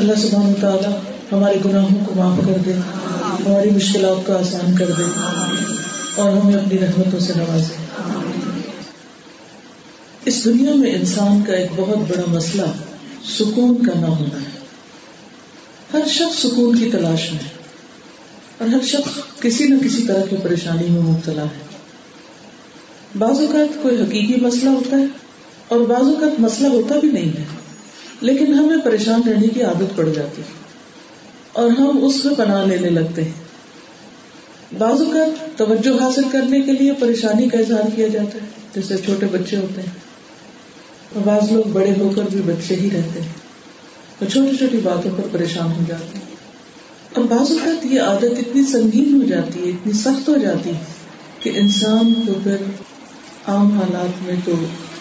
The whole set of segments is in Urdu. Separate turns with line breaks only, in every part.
اللہ سبحان تعالیٰ ہمارے گناہوں کو معاف کر دے ہماری مشکلات کو آسان کر دے اور ہمیں اپنی رحمتوں سے نوازے اس دنیا میں انسان کا ایک بہت بڑا مسئلہ سکون کا نہ ہونا ہے ہر شخص سکون کی تلاش میں ہے اور ہر شخص کسی نہ کسی طرح کی پریشانی میں مبتلا ہے بعض اوقات کوئی حقیقی مسئلہ ہوتا ہے اور بعض اوقات مسئلہ ہوتا بھی نہیں ہے لیکن ہمیں پریشان رہنے کی عادت پڑ جاتی ہے اور ہم اس میں پناہ لینے لگتے ہیں بعض اوقات توجہ حاصل کرنے کے لیے پریشانی کا اظہار کیا جاتا ہے جیسے چھوٹے بچے ہوتے ہیں اور بعض لوگ بڑے ہو کر بھی بچے ہی رہتے ہیں اور چھوٹی چھوٹی باتوں پر پریشان ہو جاتے ہیں اور بعض اوقات یہ عادت اتنی سنگین ہو جاتی ہے اتنی سخت ہو جاتی ہے کہ انسان کو پھر عام حالات میں تو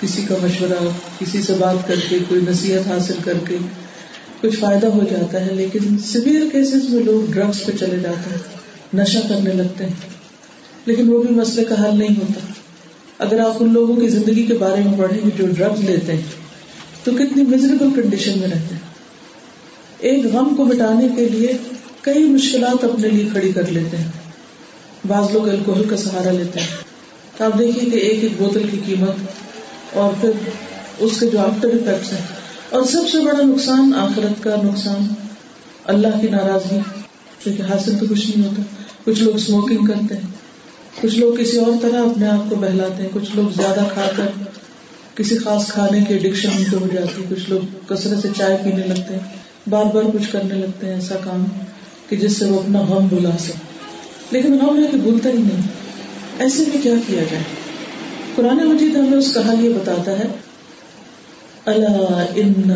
کسی کا مشورہ کسی سے بات کر کے کوئی نصیحت حاصل کر کے کچھ فائدہ ہو جاتا ہے لیکن سویر کیسز میں لوگ ڈرگس پہ چلے جاتے ہیں نشہ کرنے لگتے ہیں لیکن وہ بھی مسئلے کا حل نہیں ہوتا اگر آپ ان لوگوں کی زندگی کے بارے میں پڑھیں گے جو ڈرگز لیتے ہیں تو کتنی مزریبل کنڈیشن میں رہتے ہیں ایک غم کو مٹانے کے لیے کئی مشکلات اپنے لیے کھڑی کر لیتے ہیں بعض لوگ الکوہل کا سہارا لیتے ہیں تو آپ دیکھیے کہ ایک ایک بوتل کی قیمت اور پھر اس کے جو آفٹر افیکٹس ہیں اور سب سے بڑا نقصان آخرت کا نقصان اللہ کی ناراضگی کیونکہ حاصل تو کچھ نہیں ہوتا کچھ لوگ اسموکنگ کرتے ہیں کچھ لوگ کسی اور طرح اپنے آپ کو بہلاتے ہیں کچھ لوگ زیادہ کھا کر کسی خاص کھانے کی اڈکشن کو ہو جاتی ہے کچھ لوگ کثرت سے چائے پینے لگتے ہیں بار بار کچھ کرنے لگتے ہیں ایسا کام کہ جس سے وہ اپنا غم بلا سکے لیکن غم ہے کہ بھولتا ہی نہیں ایسے میں کیا کیا جائے قرآن مجید ہمیں اس کا حل یہ بتاتا ہے اللہ ان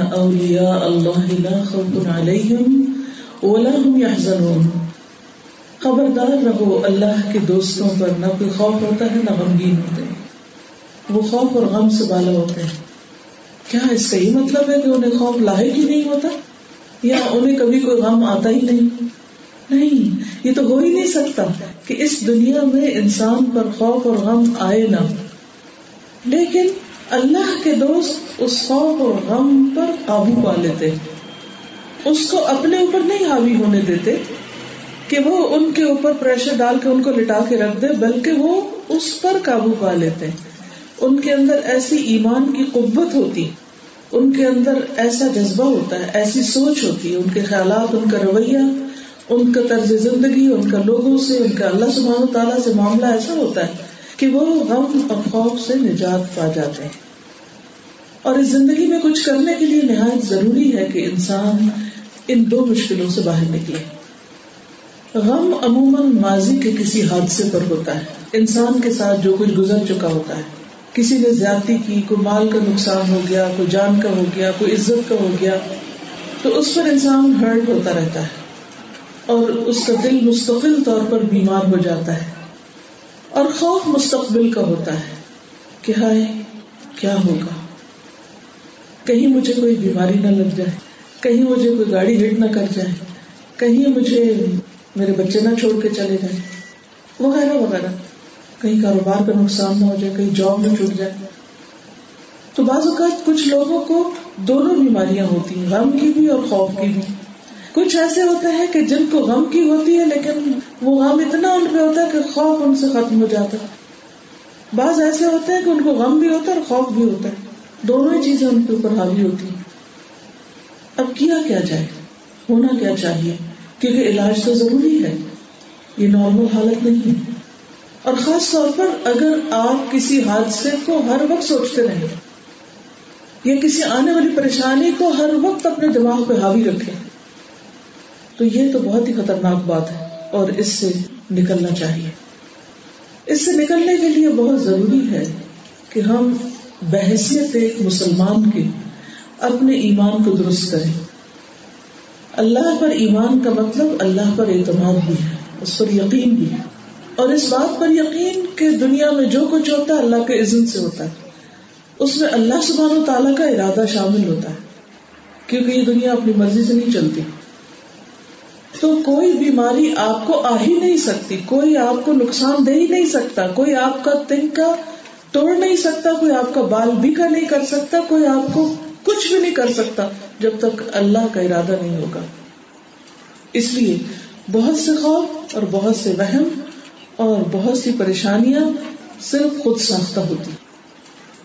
خبردار رہو اللہ کے دوستوں پر نہ کوئی خوف ہوتا ہے نہ غمگین ہوتے ہیں وہ خوف اور غم سے بالا ہوتے ہیں کیا اس کا یہ مطلب ہے کہ انہیں خوف لاحق ہی نہیں ہوتا یا انہیں کبھی کوئی غم آتا ہی نہیں نہیں یہ تو ہو ہی نہیں سکتا کہ اس دنیا میں انسان پر خوف اور غم آئے نہ ہو لیکن اللہ کے دوست اس خوف اور غم پر قابو پا لیتے اس کو اپنے اوپر نہیں حاوی ہونے دیتے کہ وہ ان کے اوپر پریشر ڈال کے ان کو لٹا کے رکھ دے بلکہ وہ اس پر قابو پا لیتے ان کے اندر ایسی ایمان کی قوت ہوتی ان کے اندر ایسا جذبہ ہوتا ہے ایسی سوچ ہوتی ہے ان کے خیالات ان کا رویہ ان کا طرز زندگی ان کا لوگوں سے ان کا اللہ سبحانہ و تعالیٰ سے معاملہ ایسا ہوتا ہے کہ وہ غم اور خوف سے نجات پا جاتے ہیں اور اس زندگی میں کچھ کرنے کے لیے نہایت ضروری ہے کہ انسان ان دو مشکلوں سے باہر نکلے غم عموماً ماضی کے کسی حادثے پر ہوتا ہے انسان کے ساتھ جو کچھ گزر چکا ہوتا ہے کسی نے زیادتی کی کوئی مال کا نقصان ہو گیا کوئی جان کا ہو گیا کوئی عزت کا ہو گیا تو اس پر انسان ہرٹ ہوتا رہتا ہے اور اس کا دل مستقل طور پر بیمار ہو جاتا ہے اور خوف مستقبل کا ہوتا ہے کہ ہائے کیا ہوگا کہیں مجھے کوئی بیماری نہ لگ جائے کہیں مجھے کوئی گاڑی ہٹ نہ کر جائے کہیں مجھے میرے بچے نہ چھوڑ کے چلے جائیں وغیرہ وغیرہ کہیں کاروبار کا نقصان نہ ہو جائے کہیں جاب نہ چھوٹ جائے تو بعض اوقات کچھ لوگوں کو دونوں بیماریاں ہوتی ہیں غم کی بھی اور خوف کی بھی کچھ ایسے ہوتے ہیں کہ جن کو غم کی ہوتی ہے لیکن وہ غم اتنا ان پہ ہوتا ہے کہ خوف ان سے ختم ہو جاتا ہے بعض ایسے ہوتے ہیں کہ ان کو غم بھی ہوتا ہے اور خوف بھی ہوتا ہے دونوں ہی چیزیں ان کے اوپر حاوی ہوتی ہیں اب کیا کیا جائے ہونا کیا چاہیے کیونکہ علاج تو ضروری ہے یہ نارمل حالت نہیں ہے اور خاص طور پر اگر آپ کسی حادثے کو ہر وقت سوچتے رہیں یا کسی آنے والی پریشانی کو ہر وقت اپنے دماغ پہ حاوی رکھیں تو یہ تو بہت ہی خطرناک بات ہے اور اس سے نکلنا چاہیے اس سے نکلنے کے لیے بہت ضروری ہے کہ ہم بحثیت ایک مسلمان کے اپنے ایمان کو درست کریں اللہ پر ایمان کا مطلب اللہ پر اعتماد بھی ہے اس پر یقین بھی ہے اور اس بات پر یقین کہ دنیا میں جو کچھ ہوتا ہے اللہ کے عزم سے ہوتا ہے اس میں اللہ سبحانہ و تعالیٰ کا ارادہ شامل ہوتا ہے کیونکہ یہ دنیا اپنی مرضی سے نہیں چلتی تو کوئی بیماری آپ کو آ ہی نہیں سکتی کوئی آپ کو نقصان دے ہی نہیں سکتا کوئی آپ کا تن کا توڑ نہیں سکتا کوئی آپ کا بال بیکا نہیں کر سکتا کوئی آپ کو کچھ بھی نہیں کر سکتا جب تک اللہ کا ارادہ نہیں ہوگا اس لیے بہت سے خوف اور بہت سے وہم اور بہت سی پریشانیاں صرف خود سنستا ہوتی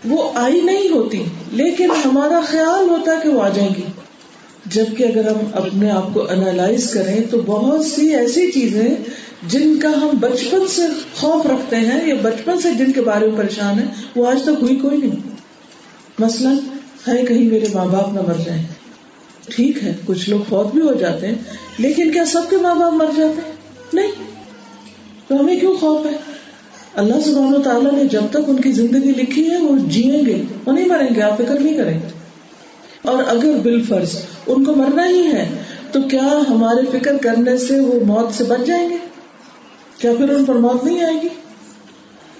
وہ آئی نہیں ہوتی لیکن ہمارا خیال ہوتا کہ وہ آ جائیں گی جبکہ اگر ہم اپنے آپ کو انالائز کریں تو بہت سی ایسی چیزیں جن کا ہم بچپن سے خوف رکھتے ہیں یا بچپن سے جن کے بارے میں پریشان ہیں وہ آج تک ہوئی کوئی نہیں مثلاً کہیں میرے ماں باپ نہ مر جائیں ٹھیک ہے کچھ لوگ فوت بھی ہو جاتے ہیں لیکن کیا سب کے ماں باپ مر جاتے ہیں نہیں تو ہمیں کیوں خوف ہے اللہ سبحانہ و تعالیٰ نے جب تک ان کی زندگی لکھی ہے وہ جیئیں گے وہ نہیں مریں گے آپ فکر نہیں کریں گے اور اگر بال فرض ان کو مرنا ہی ہے تو کیا ہمارے فکر کرنے سے وہ موت سے بچ جائیں گے کیا پھر ان پر موت نہیں آئے گی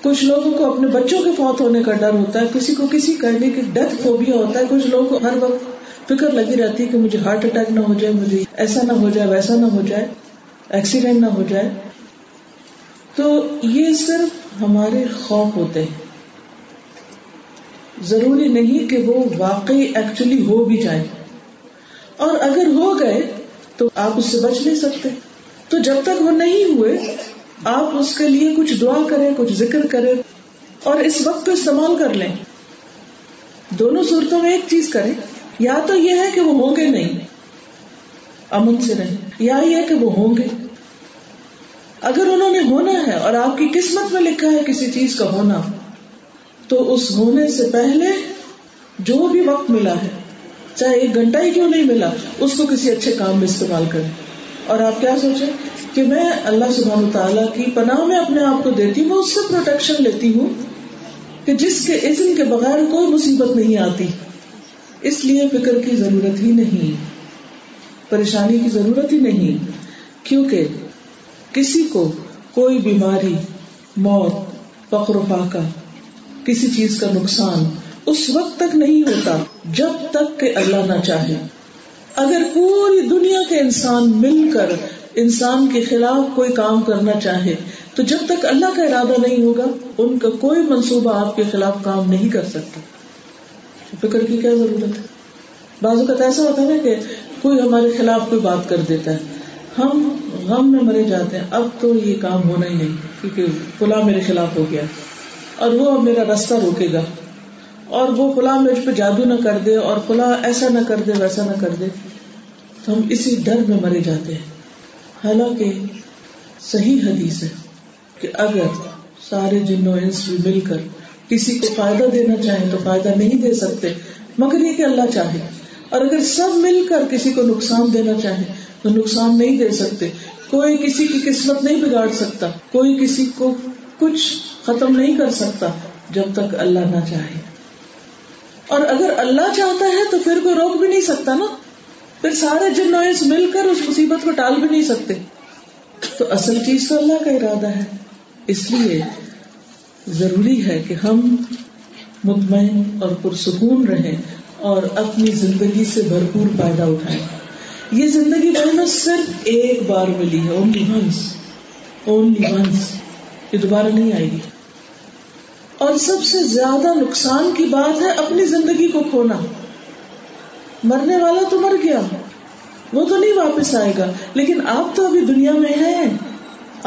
کچھ لوگوں کو اپنے بچوں کے فوت ہونے کا ڈر ہوتا ہے کسی کو کسی کرنے کی ڈیتھ فوبیا ہوتا ہے کچھ لوگوں کو ہر وقت فکر لگی رہتی ہے کہ مجھے ہارٹ اٹیک نہ ہو جائے مجھے ایسا نہ ہو جائے ویسا نہ ہو جائے ایکسیڈینٹ نہ ہو جائے تو یہ صرف ہمارے خوف ہوتے ہیں ضروری نہیں کہ وہ واقعی ایکچولی ہو بھی جائے اور اگر ہو گئے تو آپ اس سے بچ نہیں سکتے تو جب تک وہ نہیں ہوئے آپ اس کے لیے کچھ دعا کریں کچھ ذکر کرے اور اس وقت کو استعمال کر لیں دونوں صورتوں میں ایک چیز کریں یا تو یہ ہے کہ وہ ہوں گے نہیں امن سے نہیں یا یہ کہ وہ ہوں گے اگر انہوں نے ہونا ہے اور آپ کی قسمت میں لکھا ہے کسی چیز کا ہونا تو اس ہونے سے پہلے جو بھی وقت ملا ہے چاہے ایک گھنٹہ ہی کیوں نہیں ملا اس کو کسی اچھے کام میں استعمال کرے اور آپ کیا سوچیں کہ میں اللہ سبحان تعالیٰ کی پناہ میں اپنے آپ کو دیتی ہوں اس سے پروٹیکشن لیتی ہوں کہ جس کے عزم کے بغیر کوئی مصیبت نہیں آتی اس لیے فکر کی ضرورت ہی نہیں پریشانی کی ضرورت ہی نہیں کیونکہ کسی کو کوئی بیماری موت و فاقہ کسی چیز کا نقصان اس وقت تک نہیں ہوتا جب تک کہ اللہ نہ چاہے اگر پوری دنیا کے انسان مل کر انسان کے خلاف کوئی کام کرنا چاہے تو جب تک اللہ کا ارادہ نہیں ہوگا ان کا کوئی منصوبہ آپ کے خلاف کام نہیں کر سکتا فکر کی کیا ضرورت ہے بازو کا تو ایسا ہوتا ہے کہ کوئی ہمارے خلاف کوئی بات کر دیتا ہے ہم غم میں مرے جاتے ہیں اب تو یہ کام ہونا ہی نہیں کیونکہ فلاں میرے خلاف ہو گیا اور وہ میرا رستہ روکے گا اور وہ کلا مجھ پہ جادو نہ کر دے اور کلا ایسا نہ کر دے ویسا نہ کر دے تو ہم اسی ڈر میں مرے جاتے ہیں حالانکہ صحیح حدیث ہے کہ اگر سارے جنو انس بھی مل کر کسی کو فائدہ دینا چاہیں تو فائدہ نہیں دے سکتے مگر یہ کہ اللہ چاہے اور اگر سب مل کر کسی کو نقصان دینا چاہیں تو نقصان نہیں دے سکتے کوئی کسی کی قسمت نہیں بگاڑ سکتا کوئی کسی کو کچھ ختم نہیں کر سکتا جب تک اللہ نہ چاہے اور اگر اللہ چاہتا ہے تو پھر کوئی روک بھی نہیں سکتا نا پھر سارے جن مل کر اس مصیبت کو ٹال بھی نہیں سکتے تو اصل چیز تو اللہ کا ارادہ ہے اس لیے ضروری ہے کہ ہم مطمئن اور پرسکون رہے اور اپنی زندگی سے بھرپور فائدہ اٹھائیں یہ زندگی تمہیں صرف ایک بار ملی ہے اونلی ونس اونلی ونس یہ دوبارہ نہیں آئے گی اور سب سے زیادہ نقصان کی بات ہے اپنی زندگی کو کھونا مرنے والا تو مر گیا وہ تو نہیں واپس آئے گا لیکن آپ تو ابھی دنیا میں ہیں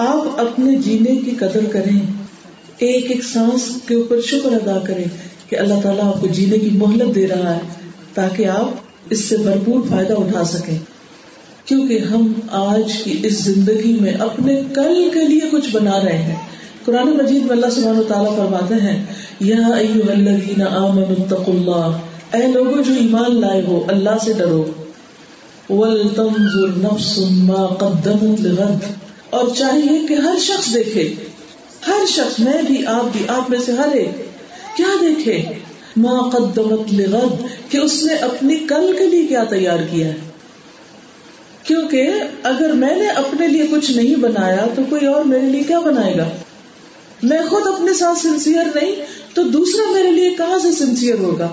آپ اپنے جینے کی قدر کریں ایک ایک سانس کے اوپر شکر ادا کریں کہ اللہ تعالیٰ آپ کو جینے کی مہلت دے رہا ہے تاکہ آپ اس سے بھرپور فائدہ اٹھا سکیں کیونکہ ہم آج کی اس زندگی میں اپنے کل کے لیے کچھ بنا رہے ہیں قرآن مجید میں اللہ سبحانہ تعالیٰ فرماتے ہیں یا اے لوگوں جو ایمان لائے ہو اللہ سے ڈرو اور چاہیے کہ ہر شخص دیکھے ہر شخص میں بھی آپ بھی آپ میں سے ہر ایک کیا دیکھے ما قدمت لغد کہ اس نے اپنی کل کے لیے کیا تیار کیا ہے کیونکہ اگر میں نے اپنے لیے کچھ نہیں بنایا تو کوئی اور میرے لیے کیا بنائے گا میں خود اپنے ساتھ سنسیئر نہیں تو دوسرا میرے لیے کہاں سے سنسیئر ہوگا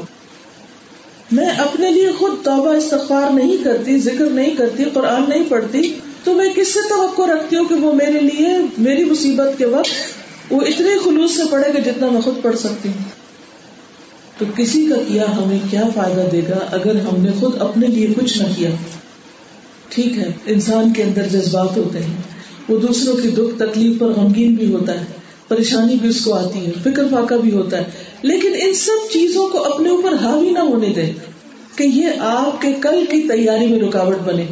میں اپنے لیے خود توبہ استغفار نہیں کرتی ذکر نہیں کرتی قرآن نہیں پڑھتی تو میں کس سے توقع رکھتی ہوں کہ وہ میرے لیے میری مصیبت کے وقت وہ اتنے خلوص سے پڑھے گا جتنا میں خود پڑھ سکتی ہوں تو کسی کا کیا ہمیں کیا فائدہ دے گا اگر ہم نے خود اپنے لیے کچھ نہ کیا ٹھیک ہے انسان کے اندر جذبات ہوتے ہیں وہ دوسروں کی دکھ تکلیف پر غمگین بھی ہوتا ہے پریشانی بھی اس کو آتی ہے فکر فاقہ بھی ہوتا ہے لیکن ان سب چیزوں کو اپنے اوپر حاوی نہ ہونے دے کہ یہ آپ کے کل کی تیاری میں رکاوٹ بنے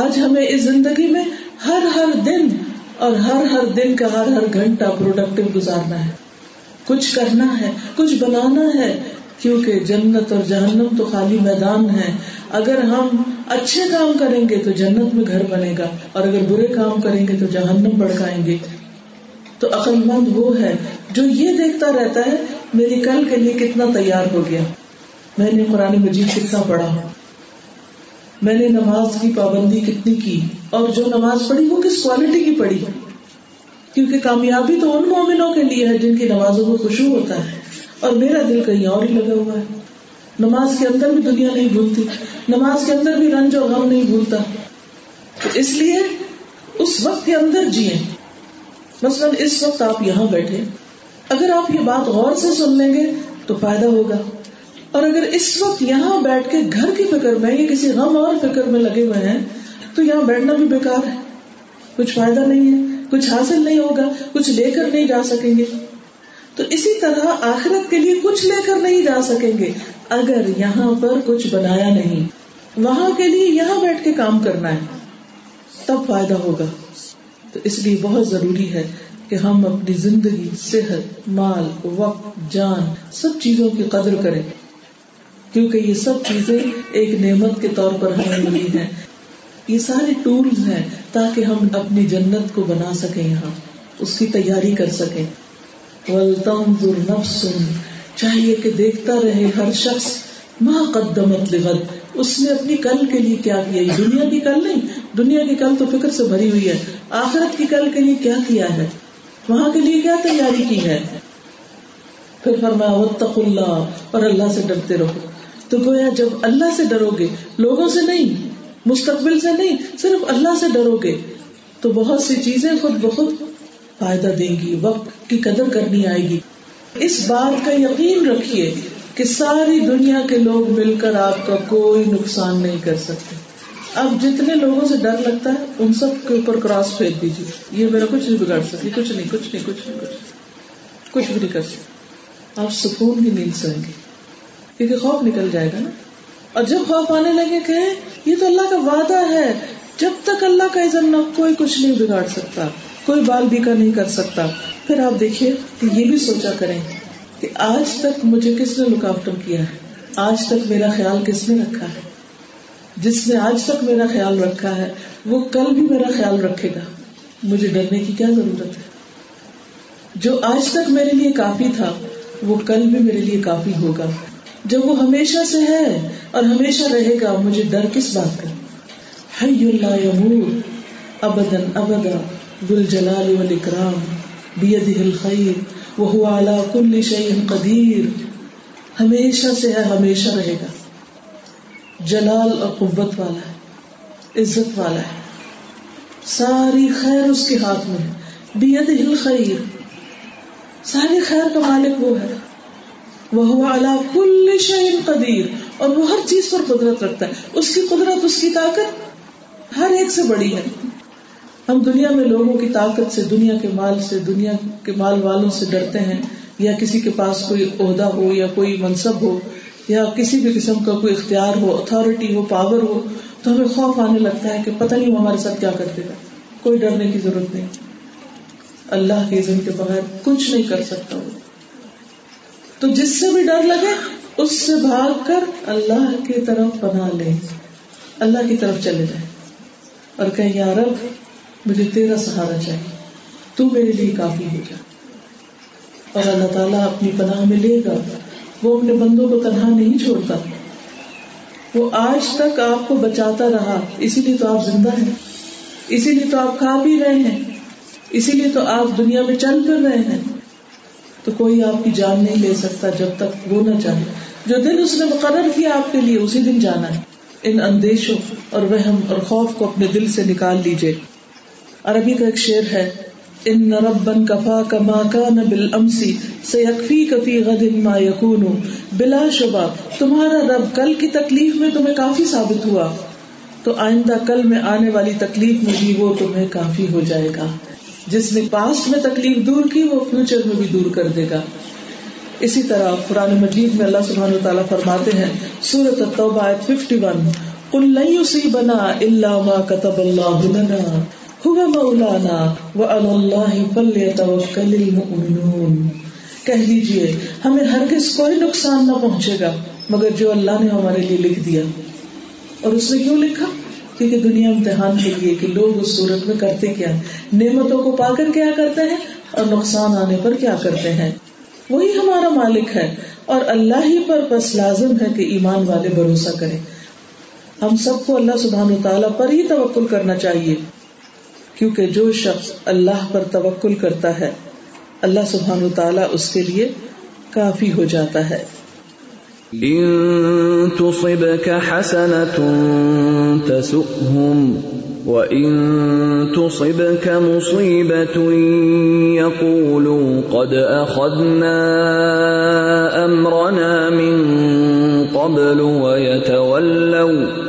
آج ہمیں اس زندگی میں ہر ہر ہر ہر ہر ہر دن دن اور کا گھنٹہ گزارنا ہے کچھ کرنا ہے کچھ بنانا ہے کیونکہ جنت اور جہنم تو خالی میدان ہے اگر ہم اچھے کام کریں گے تو جنت میں گھر بنے گا اور اگر برے کام کریں گے تو جہنم بڑکائیں گے تو عقل مند وہ ہے جو یہ دیکھتا رہتا ہے میری کل کے لیے کتنا تیار ہو گیا میں نے قرآن مجید کتنا پڑھا ہو میں نے نماز کی پابندی کتنی کی اور جو نماز پڑھی وہ کس کوالٹی کی پڑھی کیونکہ کامیابی تو ان مومنوں کے لیے ہے جن کی نمازوں کو خوشبو ہوتا ہے اور میرا دل کہیں اور ہی لگا ہوا ہے نماز کے اندر بھی دنیا نہیں بھولتی نماز کے اندر بھی رنج و غم نہیں بھولتا تو اس لیے اس وقت کے اندر جیے مثلاً اس وقت آپ یہاں بیٹھے اگر آپ یہ بات غور سے سن لیں گے تو فائدہ ہوگا اور اگر اس وقت یہاں بیٹھ کے گھر کی فکر میں یا کسی غم اور فکر میں لگے ہوئے ہیں تو یہاں بیٹھنا بھی بیکار ہے کچھ فائدہ نہیں ہے کچھ حاصل نہیں ہوگا کچھ لے کر نہیں جا سکیں گے تو اسی طرح آخرت کے لیے کچھ لے کر نہیں جا سکیں گے اگر یہاں پر کچھ بنایا نہیں وہاں کے لیے یہاں بیٹھ کے کام کرنا ہے تب فائدہ ہوگا تو اس لیے بہت ضروری ہے کہ ہم اپنی زندگی صحت مال وقت جان سب چیزوں کی قدر کریں کیونکہ یہ سب چیزیں ایک نعمت کے طور پر ہمیں ملی ہیں یہ سارے ٹولز ہیں تاکہ ہم اپنی جنت کو بنا سکیں یہاں اس کی تیاری کر سکیں نفس چاہیے کہ دیکھتا رہے ہر شخص قدمت لغد اس نے اپنی کل کے لیے کیا کیا دنیا کی کل نہیں دنیا کی کل تو فکر سے بھری ہوئی ہے آخرت کی کل کے لیے کیا کیا ہے وہاں کے لیے کیا تیاری کی ہے پھر اللہ اور اللہ سے ڈرتے رہو تو گویا جب اللہ سے ڈرو گے لوگوں سے نہیں مستقبل سے نہیں صرف اللہ سے ڈرو گے تو بہت سی چیزیں خود بخود فائدہ دیں گی وقت کی قدر کرنی آئے گی اس بات کا یقین رکھیے کہ ساری دنیا کے لوگ مل کر آپ کا کوئی نقصان نہیں کر سکتے اب جتنے لوگوں سے ڈر لگتا ہے ان سب کے اوپر کراس پھینک دیجیے یہ میرا کچھ نہیں بگاڑ سکتی کچھ نہیں کچھ نہیں کچھ نہیں کچھ کچھ بھی نہیں کر سکتے آپ سکون کی نیند سوئیں گے کیونکہ خوف نکل جائے گا نا اور جب خوف آنے لگے کہ یہ تو اللہ کا وعدہ ہے جب تک اللہ کا عزم نہ کوئی کچھ نہیں بگاڑ سکتا کوئی بال بیکا نہیں کر سکتا پھر آپ دیکھیے کہ یہ بھی سوچا کریں آج تک مجھے کس نے لک آفٹر کیا ہے آج تک میرا خیال کس نے رکھا ہے جس نے آج تک میرا خیال رکھا ہے وہ کل بھی میرا خیال رکھے گا مجھے ڈرنے کی کیا ضرورت ہے جو آج تک میرے لیے کافی تھا وہ کل بھی میرے لیے کافی ہوگا جب وہ ہمیشہ سے ہے اور ہمیشہ رہے گا مجھے ڈر کس بات کا حی اللہ یمور ابدن ابدا گل جلال اکرام الخیر وہ سے کل ہمیشہ رہے گا جلال اور قوت والا والا ہے ہے عزت ساری خیر اس کے ہاتھ میں ہے ساری خیر کا مالک وہ ہے وہ اعلیٰ کل شعیم قدیر اور وہ ہر چیز پر قدرت رکھتا ہے اس کی قدرت اس کی طاقت ہر ایک سے بڑی ہے ہم دنیا میں لوگوں کی طاقت سے دنیا کے مال سے دنیا کے مال والوں سے ڈرتے ہیں یا کسی کے پاس کوئی عہدہ ہو یا کوئی منصب ہو یا کسی بھی قسم کا کوئی اختیار ہو اتارٹی ہو پاور ہو تو ہمیں خوف آنے لگتا ہے کہ پتہ نہیں وہ ہمارے ساتھ کیا کر دے گا کوئی ڈرنے کی ضرورت نہیں اللہ کے عزم کے بغیر کچھ نہیں کر سکتا وہ تو جس سے بھی ڈر لگے اس سے بھاگ کر اللہ کی طرف بنا لے اللہ کی طرف چلے جائیں اور کہیں رب مجھے تیرا سہارا چاہیے تو میرے لیے کافی ہو جا اور اللہ تعالیٰ اپنی پناہ میں لے گا وہ اپنے بندوں کو تنہا نہیں چھوڑتا وہ آج تک آپ کو بچاتا رہا اسی لیے تو آپ زندہ ہیں اسی لیے تو آپ کھا پی رہے ہیں اسی لیے تو آپ دنیا میں چل پھر رہے ہیں تو کوئی آپ کی جان نہیں لے سکتا جب تک وہ نہ چاہے جو دن اس نے مقرر کیا آپ کے لیے اسی دن جانا ہے ان اندیشوں اور وہم اور خوف کو اپنے دل سے نکال لیجیے عربی کا ایک شعر ہے ان ربن کفا کا ما کا نہ بل امسی سیکفی کفی غد ما یقون بلا شبہ تمہارا رب کل کی تکلیف میں تمہیں کافی ثابت ہوا تو آئندہ کل میں آنے والی تکلیف میں بھی وہ تمہیں کافی ہو جائے گا جس نے پاسٹ میں تکلیف دور کی وہ فیوچر میں بھی دور کر دے گا اسی طرح قرآن مجید میں اللہ سبحانہ تعالیٰ فرماتے ہیں سورت التوبہ آیت 51 قل لن يصيبنا الا ما كتب الله لنا کہہ ہمیں ہر کس کوئی نقصان نہ پہنچے گا مگر جو اللہ نے ہمارے لیے لکھ دیا اور اس اس نے کیوں لکھا کیونکہ دنیا امتحان کے لیے کہ لوگ صورت میں کرتے کیا نعمتوں کو پا کر کیا کرتے ہیں اور نقصان آنے پر کیا کرتے ہیں وہی ہمارا مالک ہے اور اللہ ہی پر بس لازم ہے کہ ایمان والے بھروسہ کرے ہم سب کو اللہ سبحان و تعالیٰ پر ہی توقل کرنا چاہیے کیونکہ جو شخص اللہ پر توکل کرتا ہے اللہ سبحان تعالیٰ اس کے لیے کافی ہو جاتا ہے تصبك تصبك
حسنة تسؤهم وإن مصيبة يقولوا قد أخذنا أمرنا من قبل ويتولوا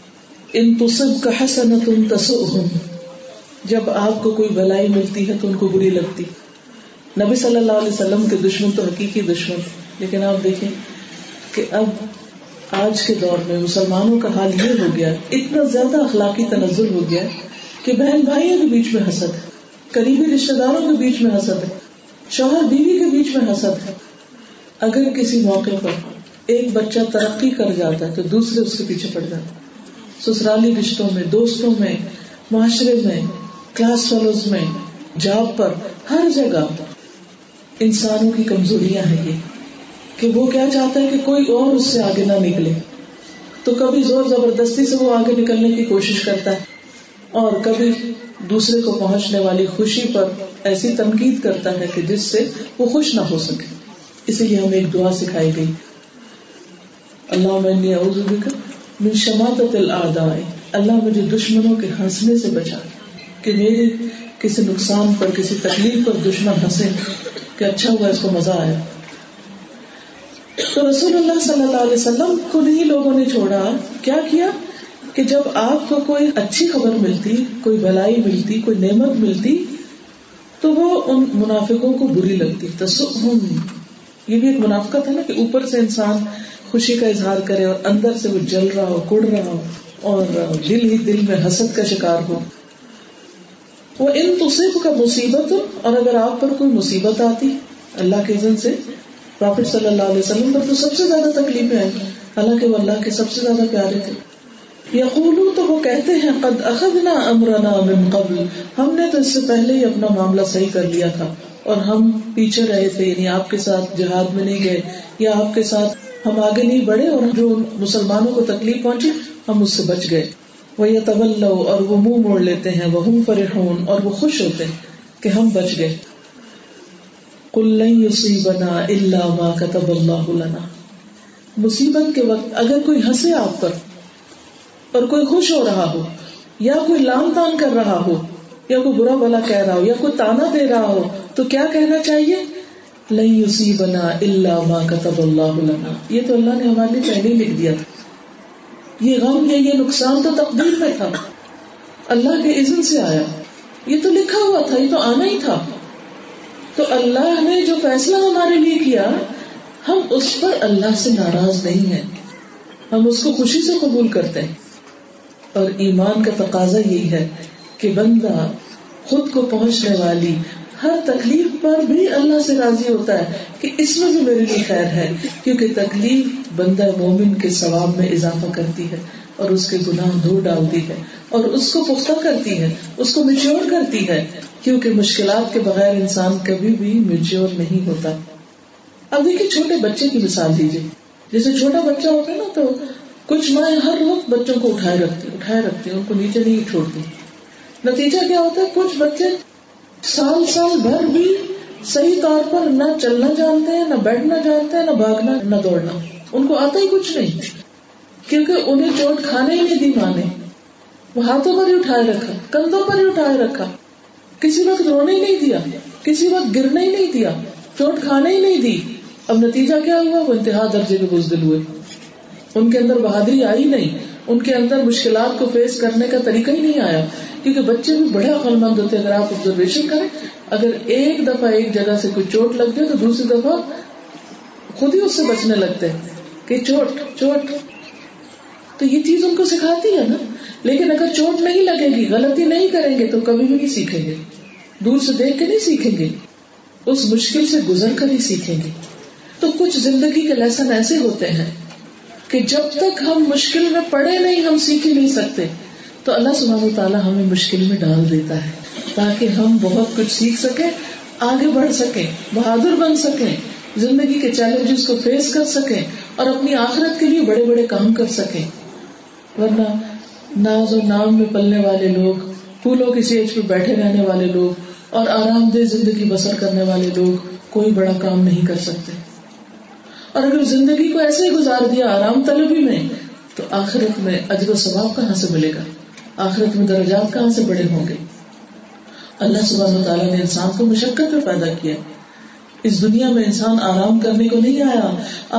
ان تصب کا حسن تم تسم جب آپ کو کوئی بلائی ملتی ہے تو ان کو بری لگتی نبی صلی اللہ علیہ وسلم کے دشمن تو حقیقی دشمن لیکن آپ دیکھیں کہ اب آج کے دور میں مسلمانوں کا حال یہ ہو گیا اتنا زیادہ اخلاقی تنزل ہو گیا کہ بہن بھائیوں کے بیچ میں حسد ہے قریبی رشتے داروں کے بیچ میں حسد ہے شوہر بیوی کے بیچ میں حسد ہے اگر کسی موقع پر ایک بچہ ترقی کر جاتا ہے تو دوسرے اس کے پیچھے پڑ جاتا ہے سسرالی رشتوں میں دوستوں میں معاشرے میں کلاس فیلوز میں جاب پر ہر جگہ انسانوں کی کمزوریاں ہیں یہ کہ وہ کیا چاہتا ہے کہ کوئی اور اس سے آگے نہ نکلے تو کبھی زور زبردستی سے وہ آگے نکلنے کی کوشش کرتا ہے اور کبھی دوسرے کو پہنچنے والی خوشی پر ایسی تنقید کرتا ہے کہ جس سے وہ خوش نہ ہو سکے اسی لیے ہمیں ایک دعا سکھائی گئی اللہ میں من اللہ مجھے دشمنوں کے ہنسنے سے بچا کہ میرے کسی کسی نقصان پر پر تکلیف دشمن ہنسے کہ اچھا ہوا اس کو مزہ آیا تو رسول اللہ صلی اللہ علیہ وسلم خود ہی لوگوں نے چھوڑا کیا کیا کہ جب آپ کو کوئی اچھی خبر ملتی کوئی بھلائی ملتی کوئی نعمت ملتی تو وہ ان منافقوں کو بری لگتی تو یہ بھی ایک منافقت ہے نا کہ اوپر سے انسان خوشی کا اظہار کرے اور اندر سے وہ جل رہا ہو کڑ رہا ہو اور دل ہی دل میں حسد کا شکار ہو وہ ان تصب کا مصیبت اور اگر آپ پر کوئی مصیبت آتی اللہ کے عزن سے پرافٹ صلی اللہ علیہ وسلم پر تو سب سے زیادہ تکلیفیں آئیں حالانکہ وہ اللہ کے سب سے زیادہ پیارے تھے یا من قبل ہم نے تو اس سے پہلے ہی اپنا معاملہ صحیح کر لیا تھا اور ہم پیچھے رہے تھے یعنی آپ کے ساتھ جہاد میں نہیں گئے یا آپ کے ساتھ ہم آگے نہیں بڑھے اور جو مسلمانوں کو تکلیف پہنچی ہم اس سے بچ گئے وہ یہ طبل اور وہ منہ موڑ لیتے ہیں وہ ہم اور وہ خوش ہوتے ہیں کہ ہم بچ گئے کل نہیں اسی بنا اللہ کا تب اللہ مصیبت کے وقت اگر کوئی ہنسے آپ پر اور کوئی خوش ہو رہا ہو یا کوئی لام تان کر رہا ہو یا کوئی برا بلا کہہ رہا ہو یا کوئی تانا دے رہا ہو تو کیا کہنا چاہیے نہیں اسی بنا اللہ کتب اللہ یہ تو اللہ نے ہمارے لیے پہلے لکھ دیا تھا یہ غم یا یہ نقصان تو تقدیر میں تھا اللہ کے عزلم سے آیا یہ تو لکھا ہوا تھا یہ تو آنا ہی تھا تو اللہ نے جو فیصلہ ہمارے لیے کیا ہم اس پر اللہ سے ناراض نہیں ہے ہم اس کو خوشی سے قبول کرتے ہیں اور ایمان کا تقاضا یہی ہے کہ بندہ خود کو پہنچنے والی ہر تکلیف پر بھی اللہ سے راضی ہوتا ہے کہ اس میں بھی میرے لیے خیر ہے کیونکہ تکلیف بندہ مومن کے ثواب میں اضافہ کرتی ہے اور اس کے گناہ دور ڈالتی ہے اور اس کو پختہ کرتی ہے اس کو میچیور کرتی ہے کیونکہ مشکلات کے بغیر انسان کبھی بھی میچیور نہیں ہوتا اب دیکھیے چھوٹے بچے کی مثال دیجیے جیسے چھوٹا بچہ ہوتا ہے نا تو کچھ مائیں ہر وقت بچوں کو اٹھائے رکھتی اٹھائے رکھتی ان کو نیچے نہیں چھوڑتی نتیجہ کیا ہوتا ہے کچھ بچے سال سال بھر بھی صحیح طور پر نہ چلنا جانتے ہیں نہ بیٹھنا جانتے ہیں نہ بھاگنا نہ دوڑنا ان کو آتا ہی کچھ نہیں کیونکہ انہیں چوٹ کھانے ہی نہیں دی ماں نے وہ ہاتھوں پر ہی اٹھائے رکھا کندھوں پر ہی اٹھائے رکھا کسی وقت رونے ہی نہیں دیا کسی وقت گرنے ہی نہیں دیا چوٹ کھانے ہی نہیں دی اب نتیجہ کیا ہوا وہ انتہا درجے کے بزدل ہوئے ان کے اندر بہادری آئی نہیں ان کے اندر مشکلات کو فیس کرنے کا طریقہ ہی نہیں آیا کیونکہ بچے بھی بڑے عقل مند ہوتے اگر آپ آبزرویشن کریں اگر ایک دفعہ ایک جگہ سے کوئی چوٹ لگ جائے تو دوسری دفعہ خود ہی اس سے بچنے لگتے ہیں کہ چوٹ چوٹ تو یہ چیز ان کو سکھاتی ہے نا لیکن اگر چوٹ نہیں لگے گی غلطی نہیں کریں گے تو کبھی بھی نہیں سیکھیں گے دور سے دیکھ کے نہیں سیکھیں گے اس مشکل سے گزر کر ہی سیکھیں گے تو کچھ زندگی کے لیسن ایسے ہوتے ہیں کہ جب تک ہم مشکل میں پڑے نہیں ہم سیکھ ہی نہیں سکتے تو اللہ سبحانہ تعالیٰ ہمیں مشکل میں ڈال دیتا ہے تاکہ ہم بہت کچھ سیکھ سکیں آگے بڑھ سکیں بہادر بن سکیں زندگی کے چیلنجز کو فیس کر سکیں اور اپنی آخرت کے لیے بڑے بڑے کام کر سکیں ورنہ ناز و نام میں پلنے والے لوگ پھولوں کی سیج پہ بیٹھے رہنے والے لوگ اور آرام دہ زندگی بسر کرنے والے لوگ کوئی بڑا کام نہیں کر سکتے اور اگر زندگی کو ایسے گزار دیا آرام طلبی میں تو آخرت میں اجر و ثواب کہاں سے ملے گا آخرت میں درجات کہاں سے بڑے ہوں گے اللہ سب تعالیٰ نے انسان کو مشقت میں پیدا کیا اس دنیا میں انسان آرام کرنے کو نہیں آیا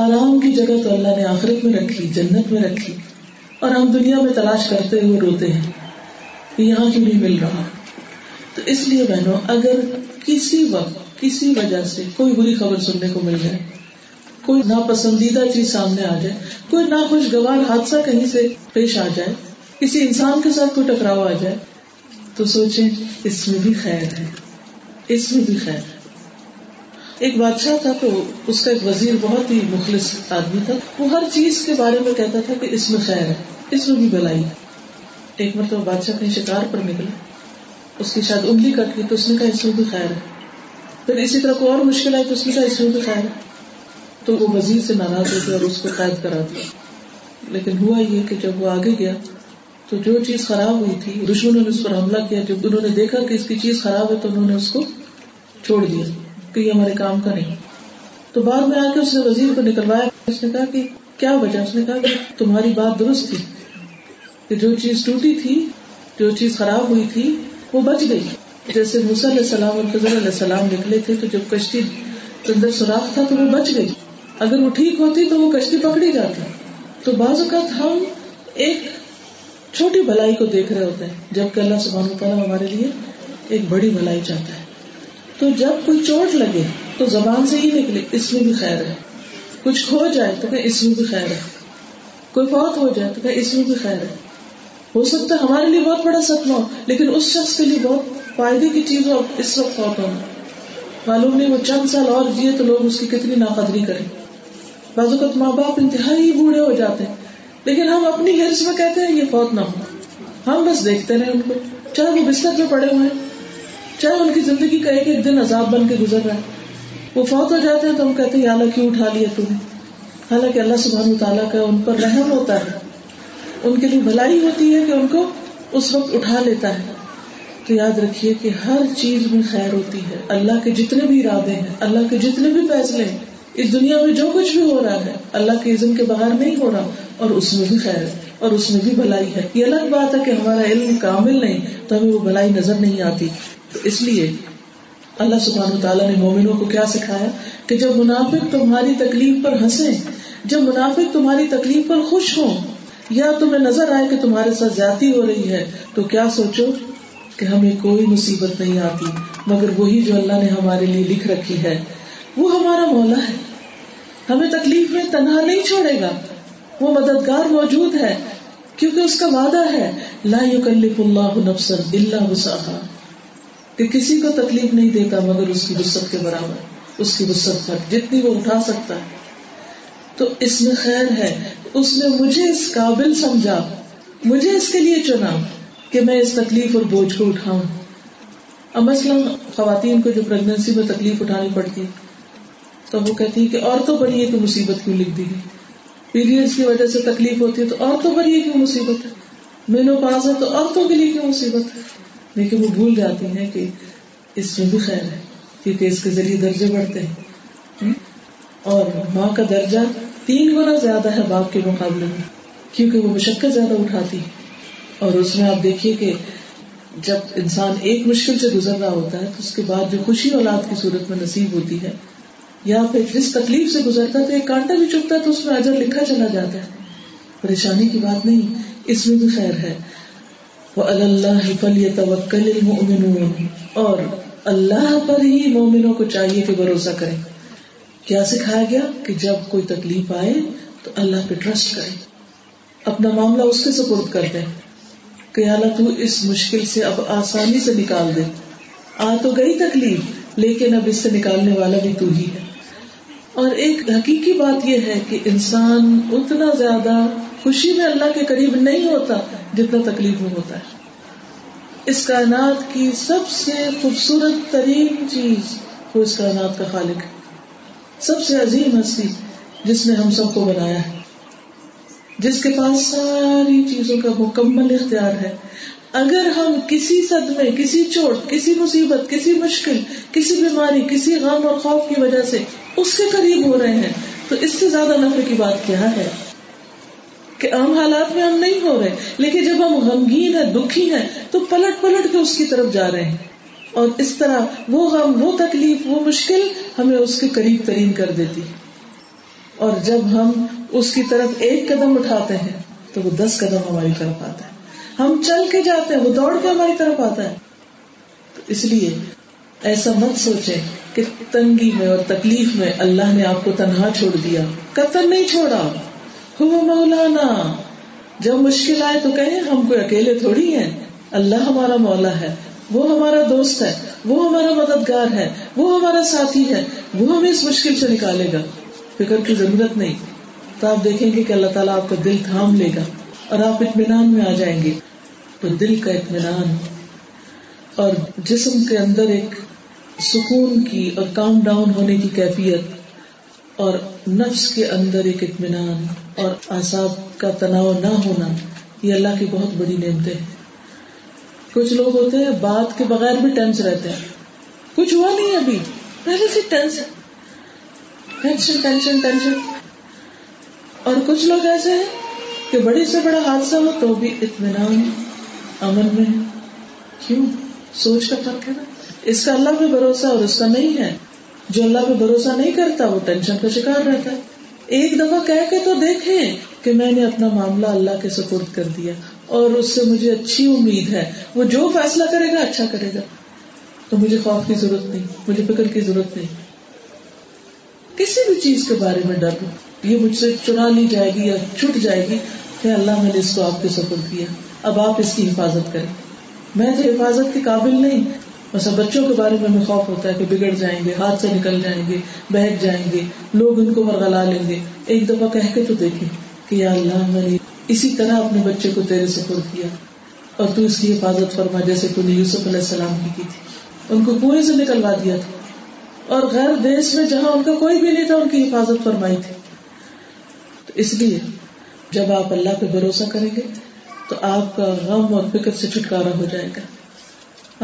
آرام کی جگہ تو اللہ نے آخرت میں رکھی جنت میں رکھی اور ہم دنیا میں تلاش کرتے ہوئے روتے ہیں یہاں کیوں نہیں مل رہا تو اس لیے بہنوں اگر کسی وقت کسی وجہ سے کوئی بری خبر سننے کو مل جائے کوئی ناپسندیدہ چیز سامنے آ جائے کوئی نہ خوشگوار حادثہ کہیں سے پیش آ جائے کسی انسان کے ساتھ کوئی ٹکراؤ آ جائے تو سوچے بھی خیر ہے اس میں بھی خیر ہے ایک بادشاہ تھا تو اس کا ایک وزیر بہت ہی مخلص آدمی تھا وہ ہر چیز کے بارے میں کہتا تھا کہ اس میں خیر ہے اس میں بھی بلائی ایک مرتبہ بادشاہ کہیں شکار پر نکلا اس کی شاید انگلی کٹ گئی تو اس نے کہا اس میں بھی خیر ہے پھر اسی طرح کوئی اور مشکل آئی تو اس نے کہا اس میں بھی خیر ہے تو وہ وزیر سے ناراض ہو گیا اور اس کو قید کرا دیا لیکن ہوا یہ کہ جب وہ آگے گیا تو جو چیز خراب ہوئی تھی رشمنوں نے اس پر حملہ کیا جب انہوں نے دیکھا کہ اس کی چیز خراب ہے تو انہوں نے اس کو چھوڑ دیا کہ یہ ہمارے کام کا نہیں تو بعد میں آ کے اس نے وزیر کو نکلوایا اس نے کہا کہ کیا وجہ اس نے کہا کہ تمہاری بات درست تھی کہ جو چیز ٹوٹی تھی جو چیز خراب ہوئی تھی وہ بچ گئی جیسے موسیٰ علیہ السلام علیہ السلام نکلے تھے تو جب کشتی سوراخ تھا تو وہ بچ گئی اگر وہ ٹھیک ہوتی تو وہ کشتی پکڑی جاتا تو بعض اوقات ہم ایک چھوٹی بھلائی کو دیکھ رہے ہوتے ہیں جبکہ اللہ سبحانہ تعالیٰ ہمارے لیے ایک بڑی بھلائی چاہتا ہے تو جب کوئی چوٹ لگے تو زبان سے ہی نکلے اس میں بھی خیر ہے کچھ کھو جائے تو کہ اس میں بھی خیر ہے کوئی فوت ہو جائے تو کہ اس میں بھی خیر ہے ہو سکتا ہے ہمارے لیے بہت بڑا سپنا ہو لیکن اس شخص کے لیے بہت فائدے کی چیز ہو اس وقت فوت ہونا معلوم نہیں وہ چند سال اور جیے تو لوگ اس کی کتنی ناقدری کریں بعض ماں باپ انتہائی بوڑھے ہو جاتے ہیں لیکن ہم اپنی ہرس میں کہتے ہیں یہ فوت نہ ہو ہم بس دیکھتے رہے ان کو چاہے وہ بستر میں پڑے ہوئے چاہے ان کی زندگی کا ایک ایک دن عذاب بن کے گزر رہا ہے وہ فوت ہو جاتے ہیں تو ہم کہتے ہیں اللہ کیوں اٹھا لیا تم حالانکہ اللہ سبحان تعالیٰ کا ان پر رحم ہوتا ہے ان کے لیے بھلائی ہوتی ہے کہ ان کو اس وقت اٹھا لیتا ہے تو یاد رکھیے کہ ہر چیز میں خیر ہوتی ہے اللہ کے جتنے بھی ارادے ہیں اللہ کے جتنے بھی فیصلے ہیں اس دنیا میں جو کچھ بھی ہو رہا ہے اللہ کے عزم کے باہر نہیں ہو رہا اور اس میں بھی خیر ہے اور اس میں بھی بھلائی ہے یہ الگ بات ہے کہ ہمارا علم کامل نہیں تو ہمیں وہ بھلائی نظر نہیں آتی تو اس لیے اللہ سبحان تعالیٰ نے مومنوں کو کیا سکھایا کہ جب منافع تمہاری تکلیف پر ہنسے جب منافق تمہاری تکلیف پر خوش ہو یا تمہیں نظر آئے کہ تمہارے ساتھ زیادتی ہو رہی ہے تو کیا سوچو کہ ہمیں کوئی مصیبت نہیں آتی مگر وہی جو اللہ نے ہمارے لیے لکھ رکھی ہے وہ ہمارا مولا ہے ہمیں تکلیف میں تنہا نہیں چھوڑے گا وہ مددگار موجود ہے کیونکہ اس کا وعدہ ہے لا اللہ لاہر کہ کسی کو تکلیف نہیں دیتا مگر اس کی وسط کے برابر اس کی وسط پر جتنی وہ اٹھا سکتا ہے تو اس میں خیر ہے اس نے مجھے اس قابل سمجھا مجھے اس کے لیے چنا کہ میں اس تکلیف اور بوجھ کو اٹھاؤں اب مثلاً خواتین کو جو پرگنسی میں تکلیف اٹھانی پڑتی تو وہ کہتی ہے کہ عورتوں پر یہ کہ مصیبت کیوں لکھ دی گئی پیریڈ کی وجہ سے تکلیف ہوتی ہے تو عورتوں پر یہ کیوں مصیبت ہے مینو پاس ہے تو عورتوں کے لیے کیوں مصیبت ہے لیکن وہ بھول جاتی ہیں کہ اس میں بھی خیر ہے کیونکہ اس کے ذریعے درجے بڑھتے ہیں اور ماں کا درجہ تین گنا زیادہ ہے باپ کے مقابلے میں کیونکہ وہ مشقت زیادہ اٹھاتی ہے اور اس میں آپ دیکھیے کہ جب انسان ایک مشکل سے گزر رہا ہوتا ہے تو اس کے بعد جو خوشی اولاد کی صورت میں نصیب ہوتی ہے یا پھر جس تکلیف سے گزرتا تو ایک کانٹا بھی چپتا ہے تو اس میں اجر لکھا چلا جاتا ہے پریشانی کی بات نہیں اس میں بھی خیر ہے وہ اللہ اور اللہ پر ہی مومنوں کو چاہیے کہ بھروسہ کرے کیا سکھایا گیا کہ جب کوئی تکلیف آئے تو اللہ پہ ٹرسٹ کرے اپنا معاملہ اس کے سپورٹ کر دے تو اس مشکل سے اب آسانی سے نکال دے آ تو گئی تکلیف لیکن اب اس سے نکالنے والا بھی تو ہی ہے اور ایک حقیقی بات یہ ہے کہ انسان اتنا زیادہ خوشی میں اللہ کے قریب نہیں ہوتا جتنا تکلیف میں ہوتا ہے اس کائنات کی سب سے خوبصورت ترین چیز وہ اس کائنات کا خالق ہے سب سے عظیم ہستی جس نے ہم سب کو بنایا ہے جس کے پاس ساری چیزوں کا مکمل اختیار ہے اگر ہم کسی صدمے کسی چوٹ کسی مصیبت کسی مشکل کسی بیماری کسی غم اور خوف کی وجہ سے اس کے قریب ہو رہے ہیں تو اس سے زیادہ نفر کی بات کیا ہے کہ عام حالات میں ہم نہیں ہو رہے لیکن جب ہم غمگین ہیں دکھی ہیں تو پلٹ پلٹ کے اس کی طرف جا رہے ہیں اور اس طرح وہ غم وہ تکلیف وہ مشکل ہمیں اس کے قریب ترین کر دیتی اور جب ہم اس کی طرف ایک قدم اٹھاتے ہیں تو وہ دس قدم ہماری طرف آتا ہے ہم چل کے جاتے ہیں وہ دوڑ کے ہماری طرف آتا ہے تو اس لیے ایسا مت سوچے کہ تنگی میں اور تکلیف میں اللہ نے آپ کو تنہا چھوڑ دیا قطر نہیں چھوڑا ہو مولانا جب مشکل آئے تو کہیں ہم کو اکیلے تھوڑی ہیں اللہ ہمارا مولا ہے وہ ہمارا دوست ہے وہ ہمارا مددگار ہے وہ ہمارا ساتھی ہے وہ ہمیں اس مشکل سے نکالے گا فکر کی ضرورت نہیں تو آپ دیکھیں گے کہ اللہ تعالیٰ آپ کا دل تھام لے گا اور آپ اطمینان میں آ جائیں گے تو دل کا اطمینان اور جسم کے اندر ایک سکون کی اور کام ڈاؤن ہونے کی کیفیت اور نفس کے اندر ایک اطمینان اور آساب کا تناؤ نہ ہونا یہ اللہ کی بہت بڑی نعمتیں ہیں کچھ لوگ ہوتے ہیں بات کے بغیر بھی ٹینس رہتے ہیں کچھ ہوا نہیں ابھی پہلے سے ٹینس ٹینشن ٹینشن ٹینشن اور کچھ لوگ ایسے ہیں کہ بڑے سے بڑا حادثہ ہو تو بھی اطمینان امن میں کیوں سوچ کا فرق ہے نا اس کا اللہ پہ بھروسہ اور اس کا نہیں ہے جو اللہ پہ بھروسہ نہیں کرتا وہ ٹینشن کا شکار رہتا ہے ایک دفعہ کہہ کے تو دیکھے کہ میں نے اپنا معاملہ اللہ کے سپورٹ کر دیا اور اس سے مجھے اچھی امید ہے وہ جو فیصلہ کرے گا اچھا کرے گا تو مجھے خوف کی ضرورت نہیں مجھے فکر کی ضرورت نہیں کسی بھی چیز کے بارے میں ڈر یہ مجھ سے چنا لی جائے گی یا چھٹ جائے گی کہ اللہ میں نے اس کو آپ کے سفر کیا اب آپ اس کی حفاظت کریں میں تو حفاظت کے قابل نہیں بس بچوں کے بارے میں خوف ہوتا ہے کہ بگڑ جائیں گے ہاتھ سے نکل جائیں گے بہک جائیں گے لوگ ان کو مرغلا لیں گے ایک دفعہ کہہ کے تو دیکھیں کہ یا اللہ میں نے اسی طرح اپنے بچے کو تیرے سفر کیا اور تو اس کی حفاظت فرما جیسے تو نے یوسف علیہ السلام کی کی تھی ان کو پورے سے نکلوا دیا تھا اور غیر دیش میں جہاں ان کا کوئی بھی نہیں تھا ان کی حفاظت فرمائی تھی تو اس لیے جب آپ اللہ پہ بھروسہ کریں گے تو آپ کا غم اور فکر سے چھٹکارا ہو جائے گا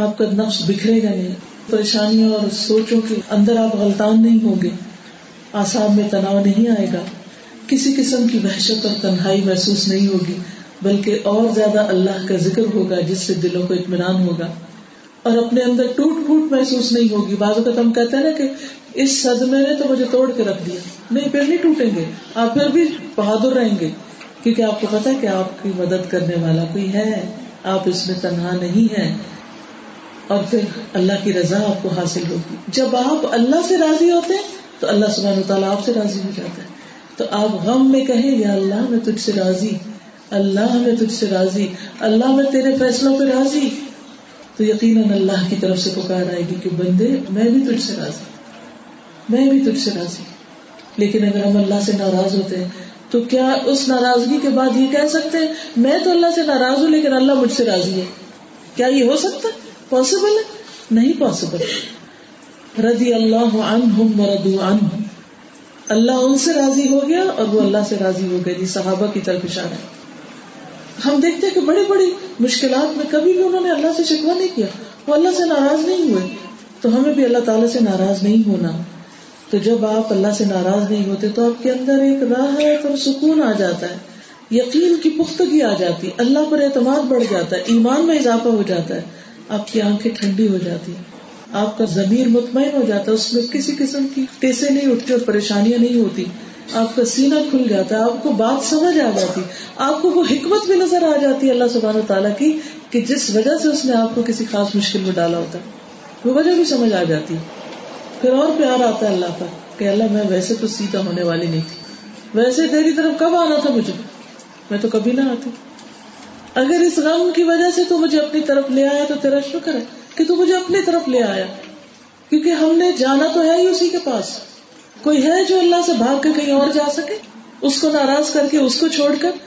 آپ کا نفس بکھرے گا نہیں پریشانیوں اور سوچوں کے اندر آپ غلطان نہیں ہوں گے آسام میں تناؤ نہیں آئے گا کسی قسم کی وحشت اور تنہائی محسوس نہیں ہوگی بلکہ اور زیادہ اللہ کا ذکر ہوگا جس سے دلوں کو اطمینان ہوگا اور اپنے اندر ٹوٹ پھوٹ محسوس نہیں ہوگی بعض اوقات ہم کہتے ہیں نا کہ اس سدمے نے تو مجھے توڑ کے رکھ دیا نہیں پھر نہیں ٹوٹیں گے آپ پھر بھی بہادر رہیں گے کیونکہ آپ کو پتا ہے کہ آپ کی مدد کرنے والا کوئی ہے آپ اس میں تنہا نہیں ہے اور پھر اللہ کی رضا آپ کو حاصل ہوگی جب آپ اللہ سے راضی ہوتے ہیں تو اللہ تعالیٰ آپ سے راضی ہو جاتا ہے تو آپ غم میں کہیں یا اللہ میں تجھ سے راضی اللہ میں تجھ سے راضی اللہ میں تیرے فیصلوں پہ راضی تو یقیناً اللہ کی طرف سے پکار آئے گی کہ بندے میں بھی تجھ سے راضی میں بھی تجھ سے راضی لیکن اگر ہم اللہ سے ناراض ہوتے ہیں تو کیا اس ناراضگی کے بعد یہ کہہ سکتے ہیں میں تو اللہ سے ناراض ہوں لیکن اللہ مجھ سے راضی ہے کیا یہ ہو سکتا ہے پاسبل ہے نہیں پاسبل رضی اللہ اللہ ان سے راضی ہو گیا اور وہ اللہ سے راضی ہو گئے جی صحابہ کی طرف اشارہ ہے ہم دیکھتے ہیں کہ بڑی بڑی مشکلات میں کبھی بھی انہوں نے اللہ سے شکوا نہیں کیا وہ اللہ سے ناراض نہیں ہوئے تو ہمیں بھی اللہ تعالیٰ سے ناراض نہیں ہونا تو جب آپ اللہ سے ناراض نہیں ہوتے تو آپ کے اندر ایک راحت اور سکون آ جاتا ہے یقین کی پختگی آ جاتی اللہ پر اعتماد بڑھ جاتا ہے ایمان میں اضافہ ہو جاتا ہے آپ کی آنکھیں ٹھنڈی ہو جاتی آپ کا ضمیر مطمئن ہو جاتا ہے اس میں کسی قسم کی ٹیسے نہیں اٹھتی اور پریشانیاں نہیں ہوتی آپ کا سینہ کھل جاتا ہے آپ کو بات سمجھ آ جاتی آپ کو وہ حکمت بھی نظر آ جاتی ہے اللہ سبحانہ تعالیٰ کی کہ جس وجہ سے اس نے آپ کو کسی خاص مشکل میں ڈالا ہوتا ہے وہ وجہ بھی سمجھ آ جاتی ہے پھر اور پیار آتا ہے اللہ کا کہ اللہ میں ویسے تو سیدھا ہونے والی نہیں تھی ویسے تیری طرف کب آنا تھا مجھے میں تو تو کبھی نہ آتی اگر اس غم کی وجہ سے مجھے اپنی طرف لے آیا تو تیرا شکر ہے کہ تو مجھے اپنی طرف لے آیا کیونکہ ہم نے جانا تو ہے ہی اسی کے پاس کوئی ہے جو اللہ سے بھاگ کے کہیں اور جا سکے اس کو ناراض کر کے اس کو چھوڑ کر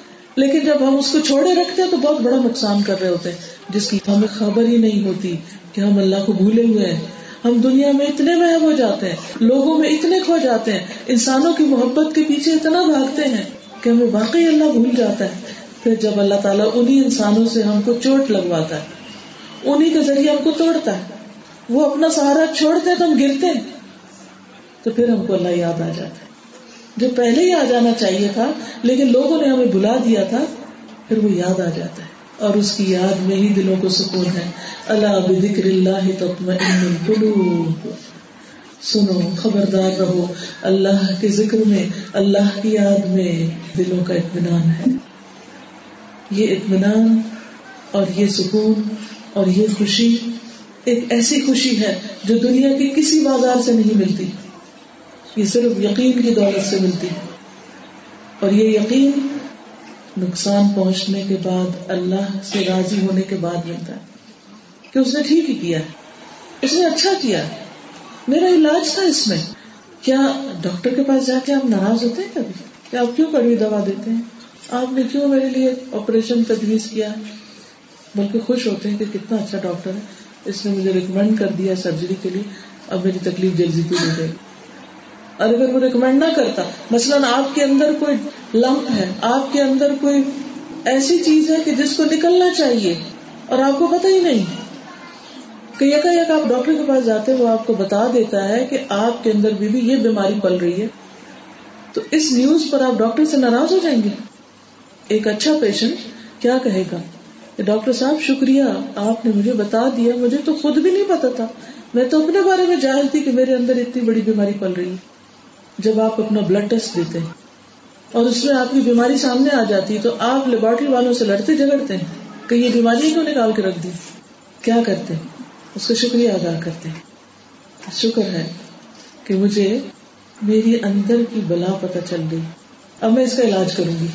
لیکن جب ہم اس کو چھوڑے رکھتے ہیں تو بہت بڑا نقصان کر رہے ہوتے ہیں جس کی ہمیں خبر ہی نہیں ہوتی کہ ہم اللہ کو بھولے ہوئے ہیں ہم دنیا میں اتنے محب ہو جاتے ہیں لوگوں میں اتنے کھو جاتے ہیں انسانوں کی محبت کے پیچھے اتنا بھاگتے ہیں کہ ہمیں واقعی اللہ بھول جاتا ہے پھر جب اللہ تعالیٰ انہیں انسانوں سے ہم کو چوٹ لگواتا ہے انہیں کے ذریعے ہم کو توڑتا ہے وہ اپنا سہارا چھوڑتے ہیں تو ہم گرتے ہیں تو پھر ہم کو اللہ یاد آ جاتا ہے جو پہلے ہی آ جانا چاہیے تھا لیکن لوگوں نے ہمیں بلا دیا تھا پھر وہ یاد آ جاتا ہے اور اس کی یاد میں ہی دلوں کو سکون ہے اللہ بکر اللہ تکمل سنو خبردار رہو اللہ کے ذکر میں اللہ کی یاد میں دلوں کا اطمینان ہے یہ اطمینان اور یہ سکون اور یہ خوشی ایک ایسی خوشی ہے جو دنیا کے کسی بازار سے نہیں ملتی یہ صرف یقین کی دولت سے ملتی اور یہ یقین نقصان پہنچنے کے بعد اللہ سے راضی ہونے کے بعد ملتا ہے کہ اس نے ٹھیک ہی کیا اس نے اچھا کیا میرا علاج تھا اس میں کیا ڈاکٹر کے پاس جا کے آپ ناراض ہوتے ہیں کبھی آپ کیوں کڑوی دوا دیتے ہیں آپ نے کیوں میرے لیے آپریشن تجویز کیا بلکہ خوش ہوتے ہیں کہ کتنا اچھا ڈاکٹر ہے اس نے مجھے ریکمینڈ کر دیا سرجری کے لیے اب میری تکلیف جلدی ہو اور اگر وہ ریکمینڈ نہ کرتا مثلاً آپ کے اندر کوئی لمپ ہے آپ کے اندر کوئی ایسی چیز ہے کہ جس کو نکلنا چاہیے اور آپ کو پتا ہی نہیں کہ آپ ڈاکٹر کے پاس جاتے وہ آپ کو بتا دیتا ہے کہ آپ کے اندر بھی, بھی یہ بیماری پل رہی ہے تو اس نیوز پر آپ ڈاکٹر سے ناراض ہو جائیں گے ایک اچھا پیشنٹ کیا کہے گا کہ ڈاکٹر صاحب شکریہ آپ نے مجھے بتا دیا مجھے تو خود بھی نہیں پتا تھا میں تو اپنے بارے میں جاہل تھی کہ میرے اندر اتنی بڑی بیماری پل رہی ہے جب آپ اپنا بلڈ ٹیسٹ دیتے ہیں اور اس میں آپ کی بیماری سامنے آ جاتی تو آپ لیبورٹری والوں سے لڑتے جھگڑتے کہ یہ بیماری کیوں نکال کے رکھ دی کیا کرتے اس کا شکریہ ادا کرتے شکر ہے کہ مجھے میری اندر کی بلا پتہ چل گئی اب میں اس کا علاج کروں گی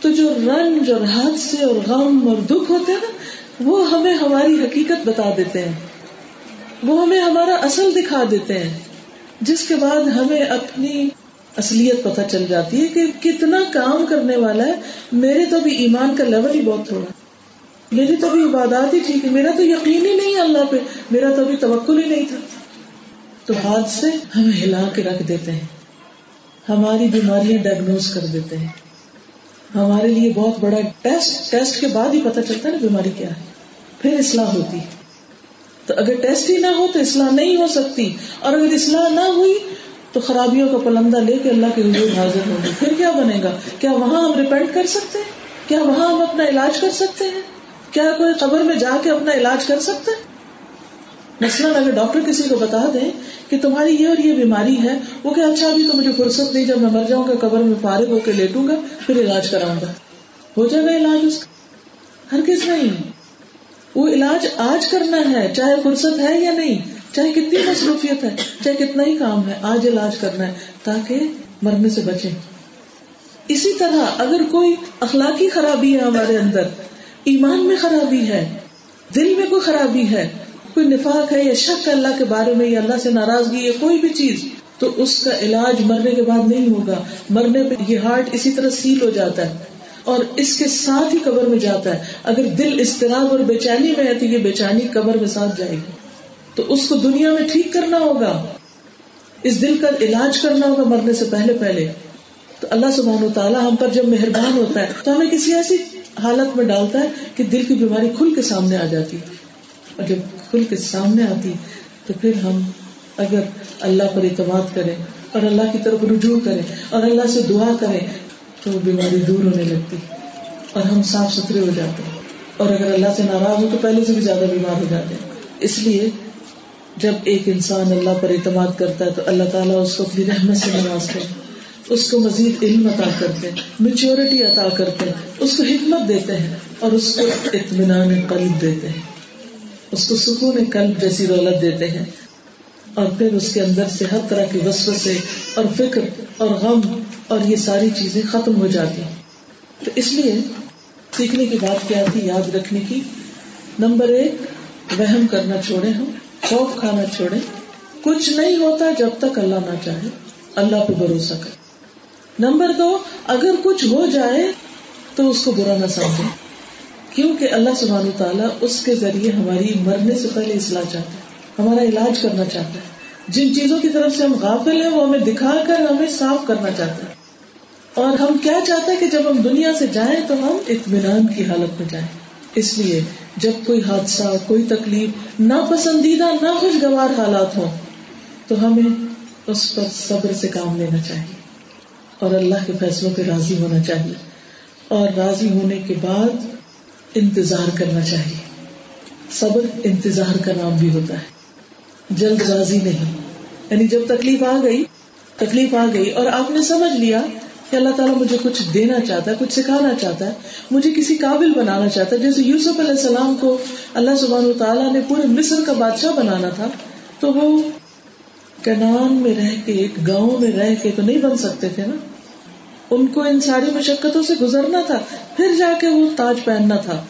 تو جو رن جو حادثے سے اور غم اور دکھ ہوتے ہیں نا وہ ہمیں ہماری حقیقت بتا دیتے ہیں وہ ہمیں ہمارا اصل دکھا دیتے ہیں جس کے بعد ہمیں اپنی اصلیت پتہ چل جاتی ہے کہ کتنا کام کرنے والا ہے میرے تو ابھی ایمان کا لیول ہی بہت تھوڑا میری تو عبادات ہی ٹھیک ہے میرا تو یقین ہی نہیں اللہ پہ میرا تو ابھی توکل ہی نہیں تھا تو ہاتھ سے ہم ہلا کے رکھ دیتے ہیں ہماری بیماریاں ڈائگنوز کر دیتے ہیں ہمارے لیے بہت بڑا ٹیسٹ ٹیسٹ کے بعد ہی پتہ چلتا ہے نا بیماری کیا ہے پھر اصلاح ہوتی ہے تو اگر ٹیسٹ ہی نہ ہو تو اصلاح نہیں ہو سکتی اور اگر اصلاح نہ ہوئی تو خرابیوں کا پلندہ لے کے اللہ کے حضور حاضر ہوں پھر کیا بنے گا کیا وہاں ہم ریپینٹ کر سکتے ہیں کیا وہاں ہم اپنا علاج کر سکتے ہیں کیا کوئی قبر میں جا کے اپنا علاج کر سکتے ہیں مثلاً اگر ڈاکٹر کسی کو بتا دیں کہ تمہاری یہ اور یہ بیماری ہے وہ کہ اچھا ابھی تو مجھے فرصت نہیں جب میں مر جاؤں گا قبر میں فارغ ہو کے لیٹوں گا پھر علاج کراؤں گا ہو جائے گا علاج اس کا ہر کس نہیں ہے وہ علاج آج کرنا ہے چاہے فرصت ہے یا نہیں چاہے کتنی مصروفیت ہے چاہے کتنا ہی کام ہے آج علاج کرنا ہے تاکہ مرنے سے بچے اسی طرح اگر کوئی اخلاقی خرابی ہے ہمارے اندر ایمان میں خرابی ہے دل میں کوئی خرابی ہے کوئی نفاق ہے یا شک اللہ کے بارے میں یا اللہ سے ناراضگی یا کوئی بھی چیز تو اس کا علاج مرنے کے بعد نہیں ہوگا مرنے پہ یہ ہارٹ اسی طرح سیل ہو جاتا ہے اور اس کے ساتھ ہی قبر میں جاتا ہے اگر دل اضطراب اور چینی میں ہے تو یہ چینی قبر میں ساتھ جائے گی تو اس کو دنیا میں ٹھیک کرنا ہوگا اس دل کا علاج کرنا ہوگا مرنے سے پہلے پہلے تو اللہ سبحانہ و تعالیٰ ہم پر جب مہربان ہوتا ہے تو ہمیں کسی ایسی حالت میں ڈالتا ہے کہ دل کی بیماری کھل کے سامنے آ جاتی اور جب کھل کے سامنے آتی تو پھر ہم اگر اللہ پر اعتماد کریں اور اللہ کی طرف رجوع کریں اور اللہ سے دعا کریں تو بیماری دور ہونے لگتی اور ہم صاف ستھرے ہو جاتے ہیں اور اگر اللہ سے ناراض ہو تو پہلے سے بھی زیادہ بیمار ہو جاتے ہیں اس لیے جب ایک انسان اللہ پر اعتماد کرتا ہے تو اللہ تعالیٰ اس کو اپنی رحمت سے نواز نماز اس کو مزید علم عطا کرتے ہیں میچورٹی عطا کرتے ہیں اس کو حکمت دیتے ہیں اور اس کو اطمینان قلب دیتے ہیں اس کو سکون قلب جیسی دولت دیتے ہیں اور پھر اس کے اندر سے ہر طرح کی وسوسے اور فکر اور غم اور یہ ساری چیزیں ختم ہو جاتی تو اس لیے سیکھنے کی بات کیا تھی یاد رکھنے کی نمبر ایک وہم کرنا چھوڑے ہم خوف کھانا چھوڑے کچھ نہیں ہوتا جب تک اللہ نہ چاہے اللہ پہ بھروسہ کرے نمبر دو اگر کچھ ہو جائے تو اس کو برا نہ سمجھے کیونکہ اللہ سبحانہ تعالیٰ اس کے ذریعے ہماری مرنے سے پہلے اصلاح چاہتے ہمارا علاج کرنا چاہتا ہے جن چیزوں کی طرف سے ہم غافل ہیں وہ ہمیں دکھا کر ہمیں صاف کرنا چاہتا ہے اور ہم کیا چاہتے ہیں کہ جب ہم دنیا سے جائیں تو ہم اطمینان کی حالت میں جائیں اس لیے جب کوئی حادثہ کوئی تکلیف نہ پسندیدہ نہ خوشگوار حالات ہوں تو ہمیں اس پر صبر سے کام لینا چاہیے اور اللہ کے فیصلوں پہ راضی ہونا چاہیے اور راضی ہونے کے بعد انتظار کرنا چاہیے صبر انتظار کا نام بھی ہوتا ہے جلد بازی نہیں یعنی جب تکلیف آ گئی تکلیف آ گئی اور آپ نے سمجھ لیا کہ اللہ تعالیٰ مجھے کچھ دینا چاہتا ہے کچھ سکھانا چاہتا ہے مجھے کسی قابل بنانا چاہتا ہے جیسے یوسف علیہ السلام کو اللہ سبحان و تعالیٰ نے پورے مصر کا بادشاہ بنانا تھا تو وہ کینان میں رہ کے ایک گاؤں میں رہ کے تو نہیں بن سکتے تھے نا ان کو ان ساری مشقتوں سے گزرنا تھا پھر جا کے وہ تاج پہننا تھا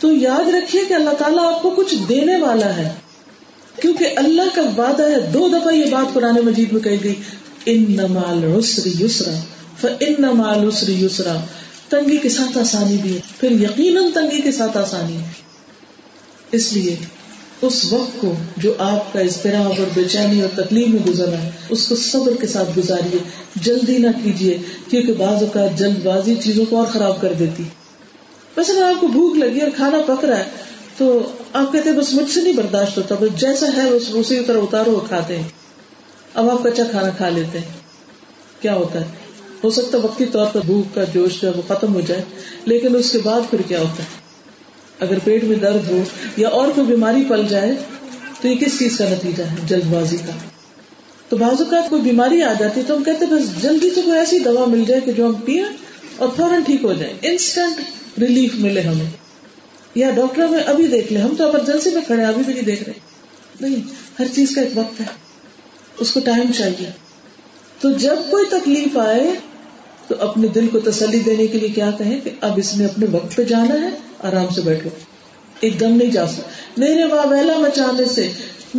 تو یاد رکھیے کہ اللہ تعالیٰ آپ کو کچھ دینے والا ہے کیونکہ اللہ کا وعدہ ہے دو دفعہ یہ بات پرانے گئی ان ان نمال نمال یسرا یسرا تنگی کے ساتھ آسانی بھی ہے پھر یقیناً تنگی کے ساتھ آسانی اس لیے اس وقت کو جو آپ کا اضطراب اور بے چینی اور تکلیف میں گزرا ہے اس کو صبر کے ساتھ گزاری جلدی نہ کیجیے کیونکہ بعض اوقات جلد بازی چیزوں کو اور خراب کر دیتی ویسے اگر آپ کو بھوک لگی اور کھانا پک رہا ہے تو آپ کہتے بس مجھ سے نہیں برداشت ہوتا بس جیسا ہے بس اسی طرح اتارو وہ کھاتے ہیں اب آپ کچا کھانا کھا لیتے ہیں کیا ہوتا ہے ہو سکتا ہے وقتی طور پر بھوک کا جوش جو ہے وہ ختم ہو جائے لیکن اس کے بعد پھر کیا ہوتا ہے اگر پیٹ میں درد ہو یا اور کوئی بیماری پل جائے تو یہ کس چیز کا نتیجہ ہے جلد بازی کا تو بازو کا کوئی بیماری آ جاتی تو ہم کہتے بس جلدی سے کوئی ایسی دوا مل جائے کہ جو ہم پیئیں اور فوراً ٹھیک ہو جائے انسٹنٹ ریلیف ملے ہمیں یا ڈاکٹر میں ابھی دیکھ لے ہم تو ایمرجنسی میں کھڑے ابھی بھی نہیں دیکھ رہے نہیں ہر چیز کا ایک وقت ہے اس کو ٹائم چاہیے تو تو جب کوئی تکلیف آئے اپنے دل کو تسلی دینے کے لیے کیا کہیں کہ اب اس نے اپنے وقت پہ جانا ہے آرام سے بیٹھو ایک دم نہیں جا سکتا میرے واویلا مچانے سے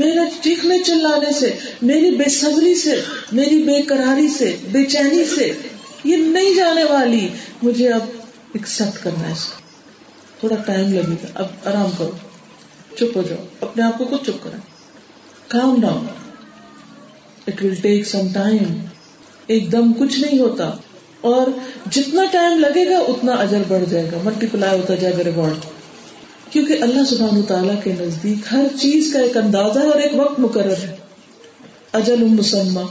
میرا چیخنے چلانے سے میری بے صبری سے میری بے قراری سے بے چینی سے یہ نہیں جانے والی مجھے اب ایکسپٹ کرنا ہے اس کو تھوڑا ٹائم لگے گا اب آرام کرو چپ ہو جاؤ اپنے آپ کو خود چپ کریں calm down it will take some time ایک دم کچھ نہیں ہوتا اور جتنا ٹائم لگے گا اتنا اجر بڑھ جائے گا ملٹی پلائی ہوتا جائے گا ریوارڈ کیونکہ اللہ سبحان تعالیٰ کے نزدیک ہر چیز کا ایک اندازہ اور ایک وقت مقرر ہے اجل مسمہ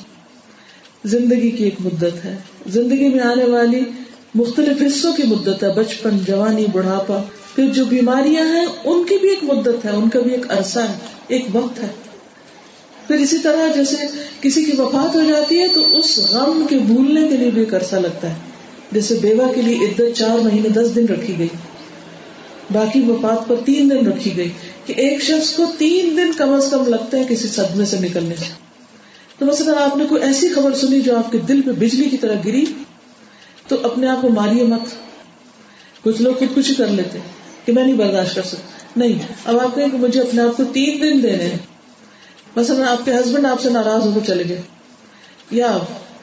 زندگی کی ایک مدت ہے زندگی میں آنے والی مختلف حصوں کی مدت ہے بچپن جوانی بڑھاپا پھر جو بیماریاں ہیں ان کی بھی ایک مدت ہے ان کا بھی ایک عرصہ ہے ایک وقت ہے پھر اسی طرح جیسے کسی کی وفات ہو جاتی ہے تو اس غم کے بھولنے کے لیے بھی ایک عرصہ لگتا ہے جیسے بیوہ کے لیے عدت چار مہینے دس دن رکھی گئی باقی وفات پر تین دن رکھی گئی کہ ایک شخص کو تین دن کم از کم لگتا ہے کسی صدمے سے نکلنے سے تو آپ نے کوئی ایسی خبر سنی جو آپ کے دل پہ بجلی کی طرح گری تو اپنے آپ کو ماریے مت کچھ لوگ پھر کچھ کر لیتے کہ میں نہیں برداشت کر سکتا نہیں اب آپ کہیں کہ مجھے اپنے آپ کو تین دن دینے بس آپ کے ہسبینڈ آپ سے ناراض ہو کے چلے گئے یا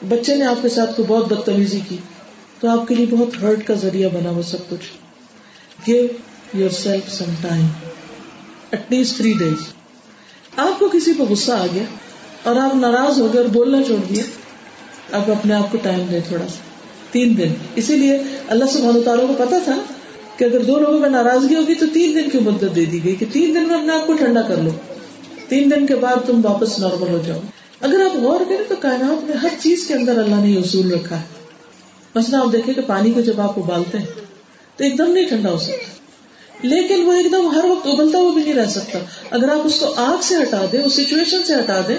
بچے نے آپ کے ساتھ بہت بدتمیزی کی تو آپ کے لیے بہت ہرٹ کا ذریعہ بنا وہ سب کچھ give yourself some time at least three days آپ کو کسی پہ غصہ آ گیا اور آپ ناراض ہو گئے اور بولنا چھوڑ دیا آپ اپنے آپ کو ٹائم دیں تھوڑا سا تین دن اسی لیے اللہ سے بہت اتاروں کو پتا تھا کہ اگر دو لوگوں میں ناراضگی ہوگی تو تین دن کی مدت دے دی گئی کہ تین دن میں اپنے آپ کو ٹھنڈا کر لو تین دن کے بعد تم واپس نارمل ہو جاؤ اگر آپ غور کریں تو کائنات میں ہر چیز کے اندر اللہ نے اصول رکھا ہے مسئلہ آپ دیکھیں کہ پانی کو جب آپ ابالتے ہیں تو ایک دم نہیں ٹھنڈا ہو سکتا لیکن وہ ایک دم ہر وقت ابلتا ہوا بھی نہیں رہ سکتا اگر آپ اس کو آگ سے ہٹا دیں اس سچویشن سے ہٹا دیں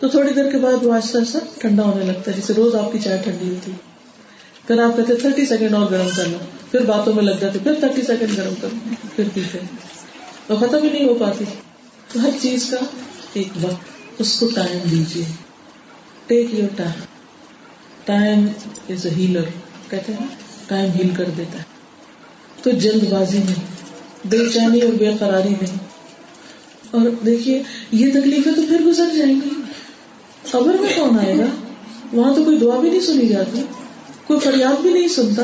تو تھوڑی دیر کے بعد وہ آج آہستہ ٹھنڈا ہونے لگتا ہے جیسے روز آپ کی چائے ٹھنڈی ہوتی ہے پھر آپ کہتے تھرٹی سیکنڈ اور گرم کر لو پھر باتوں میں لگ جاتے پھر تھرٹی سیکنڈ گرم کرو پھر پیتے اور ختم ہی نہیں ہو پاتی تو ہر چیز کا ایک وقت اس کو ٹائم دیجیے take your time time time is a healer کہتے ہیں ہیل کر دیتا ہے تو جلد بازی میں چینی اور بے قراری میں اور دیکھیے یہ تکلیفیں تو پھر گزر جائیں گی خبر میں کون آئے گا وہاں تو کوئی دعا بھی نہیں سنی جاتی کوئی فریاد بھی نہیں سنتا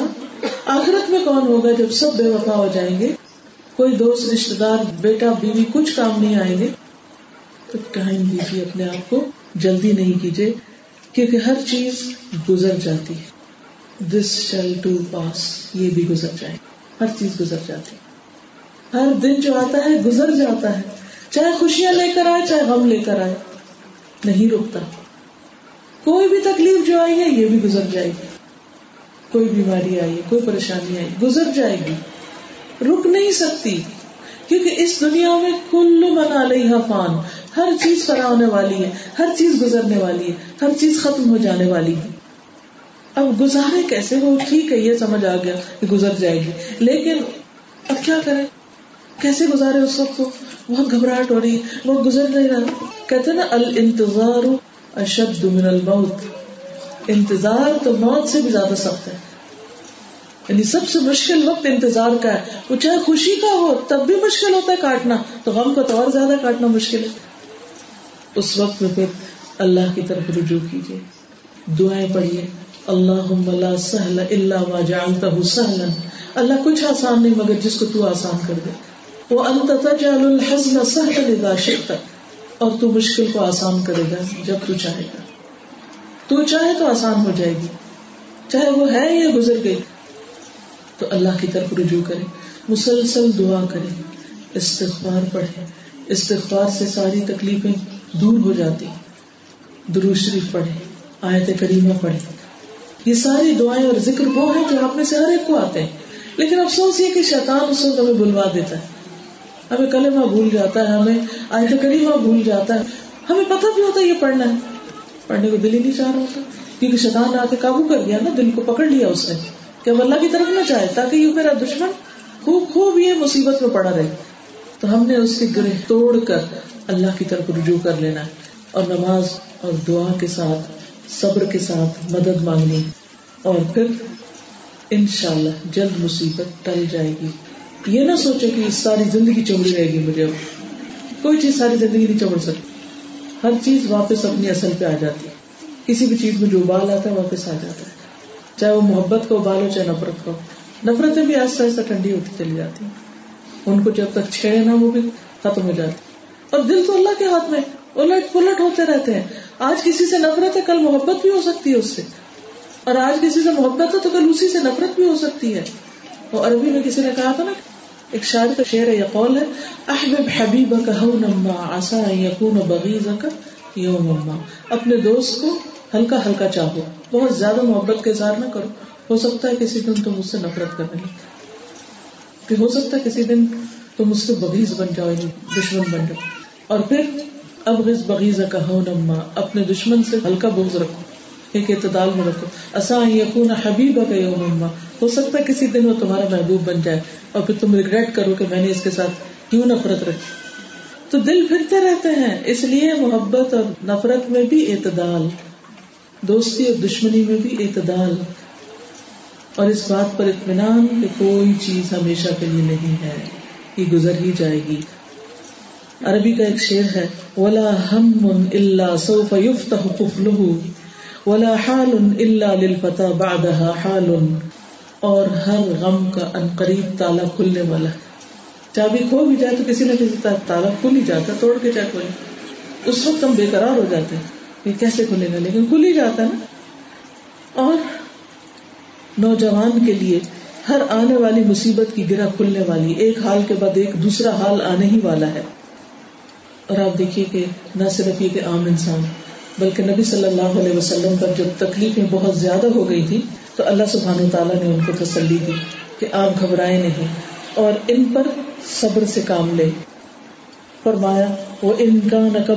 آخرت میں کون ہوگا جب سب بے وفا ہو جائیں گے کوئی دوست رشتے دار بیٹا بیوی کچھ کام نہیں آئیں گے تو اپنے آپ کو جلدی نہیں کیجیے کیونکہ ہر چیز گزر جاتی ہے دس ٹو پاس یہ بھی گزر جائے ہر چیز گزر جاتی ہر دن جو آتا ہے گزر جاتا ہے چاہے خوشیاں لے کر آئے چاہے غم لے کر آئے نہیں روکتا کوئی بھی تکلیف جو آئی ہے یہ بھی گزر جائے گی کوئی بیماری آئی کوئی پریشانی آئی گزر جائے گی رک نہیں سکتی اس دنیا میں کل بنا نہیں حفان ہر چیز فرا ہونے والی ہے ہر چیز گزرنے والی ہے ہر چیز ختم ہو جانے والی ہے اب گزارے کیسے وہ ٹھیک ہے یہ سمجھ آ گیا کہ گزر جائے گی لیکن اب کیا کریں کیسے گزارے اس وقت کو بہت گھبراہٹ ہو رہی ہے وہ گزر نہیں رہا کہتے نا اشد من الموت انتظار تو موت سے بھی زیادہ سخت ہے یعنی سب سے مشکل وقت انتظار کا ہے وہ چاہے خوشی کا ہو تب بھی مشکل ہوتا ہے کاٹنا تو غم تو اور زیادہ کاٹنا مشکل ہے اس وقت میں پھر اللہ کی طرف رجوع کیجیے دعائیں پڑھیے اللہ سہل اللہ وا جانتا ہوں سہل اللہ کچھ آسان نہیں مگر جس کو تو آسان کر دے وہ سہ شک سہل اور تو مشکل کو آسان کرے گا جب تو چاہے گا تو چاہے تو آسان ہو جائے گی چاہے وہ ہے یا گزر گئی تو اللہ کی طرف رجوع کرے مسلسل دعا کرے استغفار پڑھے استغفار سے ساری تکلیفیں دور ہو جاتی دروشری آیت کریمہ پڑھے یہ ساری دعائیں اور ذکر وہ ہیں جو آپ میں سے ہر ایک کو آتے ہیں لیکن افسوس یہ کہ شیطان اس وقت ہمیں بلوا دیتا ہے ہمیں کلمہ بھول جاتا ہے ہمیں آیت کریمہ بھول جاتا ہے ہمیں پتہ بھی ہوتا ہے یہ پڑھنا ہے پڑھنے کو دل ہی نہیں چاہ رہا ہوتا کیونکہ شیطان آ کے قابو کر لیا نا دل کو پکڑ لیا اس نے کہ اب اللہ کی طرف نہ چاہے تاکہ یہ میرا دشمن خوب خوب یہ مصیبت میں پڑا رہے تو ہم نے اس کے گرہ توڑ کر اللہ کی طرف رجوع کر لینا اور نماز اور دعا کے ساتھ صبر کے ساتھ مدد مانگنی اور پھر انشاءاللہ اللہ جلد مصیبت ٹل جائے گی یہ نہ سوچے کہ ساری زندگی چمڑی رہے گی مجھے کوئی چیز ساری زندگی نہیں چمڑ سکتی ہر چیز واپس اپنی اصل پہ آ جاتی ہے کسی بھی چیز میں جو ابال آتا ہے واپس آ جاتا ہے چاہے وہ محبت کا ابال ہو چاہے نفرت کا ہو نفرتیں بھی آہستہ آہستہ ٹھنڈی ہوتی چلی جاتی ہیں ان کو جب تک چھیڑے نا وہ بھی ختم ہو جاتی اور دل تو اللہ کے ہاتھ میں الٹ پلٹ ہوتے رہتے ہیں آج کسی سے نفرت ہے کل محبت بھی ہو سکتی ہے اس سے اور آج کسی سے محبت ہے تو کل اسی سے نفرت بھی ہو سکتی ہے اور عربی میں کسی نے کہا تھا نا ایک شعر کا کا کا یا قول ہے ہو نما آسا بغیز یو مما اپنے دوست کو ہلکا ہلکا چاہو بہت زیادہ محبت کا اظہار نہ کرو ہو سکتا ہے کسی دن تم مجھ سے نفرت کہ ہو سکتا ہے کسی دن تم مجھ سے بغیز بن جاؤ یعنی دشمن بن جاؤ اور پھر اب بغیزہ کا ہو نما اپنے دشمن سے ہلکا بغض رکھو اعتدال میں رکھو اساں یقون حبیب کا کسی دن وہ تمہارا محبوب بن جائے اور پھر تم ریگریٹ کرو کہ میں نے اس کے ساتھ کیوں نفرت رکھی تو دل پھرتے رہتے ہیں اس لیے محبت اور نفرت میں بھی اعتدال دوستی اور دشمنی میں بھی اعتدال اور اس بات پر اطمینان کہ کوئی چیز ہمیشہ کے لیے نہیں ہے یہ گزر ہی جائے گی عربی کا ایک شعر ہے ولا ہم سوف ولا حال الا للفتى بعدها حال اور ہر غم کا ان قریب تالا کھلنے والا چابی کھو بھی جائے تو کسی نہ کسی طرح تالا کھل ہی جاتا توڑ کے چاہے کھولے اس وقت ہم بے قرار ہو جاتے ہیں کہ کیسے کھلے گا لیکن کھل ہی جاتا نا اور نوجوان کے لیے ہر آنے والی مصیبت کی گرہ کھلنے والی ایک حال کے بعد ایک دوسرا حال آنے ہی والا ہے اور آپ دیکھیے کہ نہ صرف یہ کہ عام انسان بلکہ نبی صلی اللہ علیہ وسلم پر جب تکلیفیں بہت زیادہ ہو گئی تھی تو اللہ سبحان تعالیٰ نے ان کو تسلی دی کہ آپ گھبرائے نہیں اور ان پر صبر سے کام لے فرمایا وہ ان کا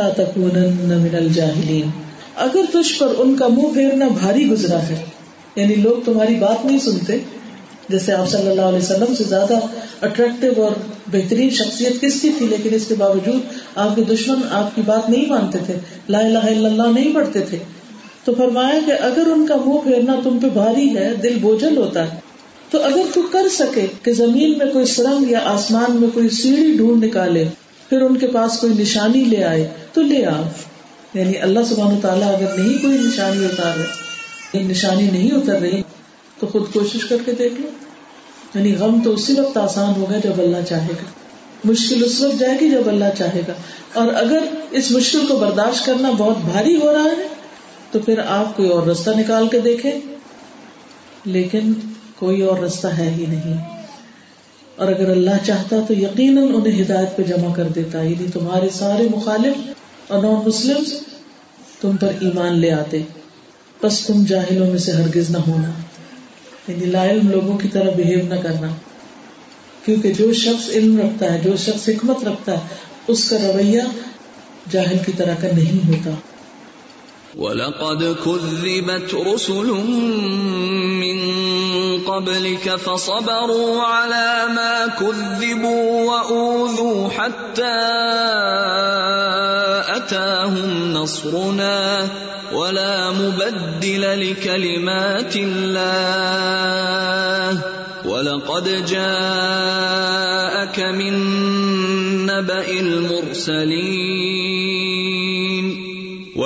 نہ من جاہ اگر تجھ پر ان کا منہ پھیرنا بھاری گزرا ہے یعنی لوگ تمہاری بات نہیں سنتے جیسے آپ صلی اللہ علیہ وسلم سے زیادہ اٹریکٹو اور بہترین شخصیت کس کی تھی لیکن اس کے باوجود آپ آپ کے دشمن کی بات نہیں مانتے تھے لا الہ الا اللہ نہیں پڑھتے تھے تو فرمایا کہ اگر ان کا منہ پھیرنا تم پہ بھاری ہے دل بوجھل ہوتا ہے تو اگر تو کر سکے کہ زمین میں کوئی سرنگ یا آسمان میں کوئی سیڑھی ڈھونڈ نکالے پھر ان کے پاس کوئی نشانی لے آئے تو لے آؤ یعنی اللہ سبحان و تعالیٰ اگر نہیں کوئی نشانی اتار رہے نشانی نہیں اتر رہی تو خود کوشش کر کے دیکھ لو یعنی غم تو اسی وقت آسان ہوگا جب اللہ چاہے گا مشکل اس وقت جائے گی جب اللہ چاہے گا اور اگر اس مشکل کو برداشت کرنا بہت بھاری ہو رہا ہے تو پھر آپ کوئی اور رستہ نکال کے دیکھے لیکن کوئی اور رستہ ہے ہی نہیں اور اگر اللہ چاہتا تو یقیناً انہیں ہدایت پہ جمع کر دیتا یعنی تمہارے سارے مخالف اور نان مسلم تم پر ایمان لے آتے بس تم جاہلوں میں سے ہرگز نہ ہونا یعنی لوگوں کی طرح بہیو نہ کرنا کیونکہ جو شخص علم رکھتا ہے جو شخص حکمت رکھتا ہے اس کا رویہ جاہل کی طرح کا نہیں ہوتا
وَلَقَدْ كُذِّبَتْ رُسُلٌ مِّن قَبْلِكَ فَصَبَرُوا عَلَى مَا كُذِّبُوا وَأُوذُوا حَتَّى أَتَاهُمْ نَصْرُنَا وَلَا مُبَدِّلَ لِكَلِمَاتِ اللَّهِ وَلَقَدْ جَاءَكَ مِن نَبَئِ الْمُرْسَلِينَ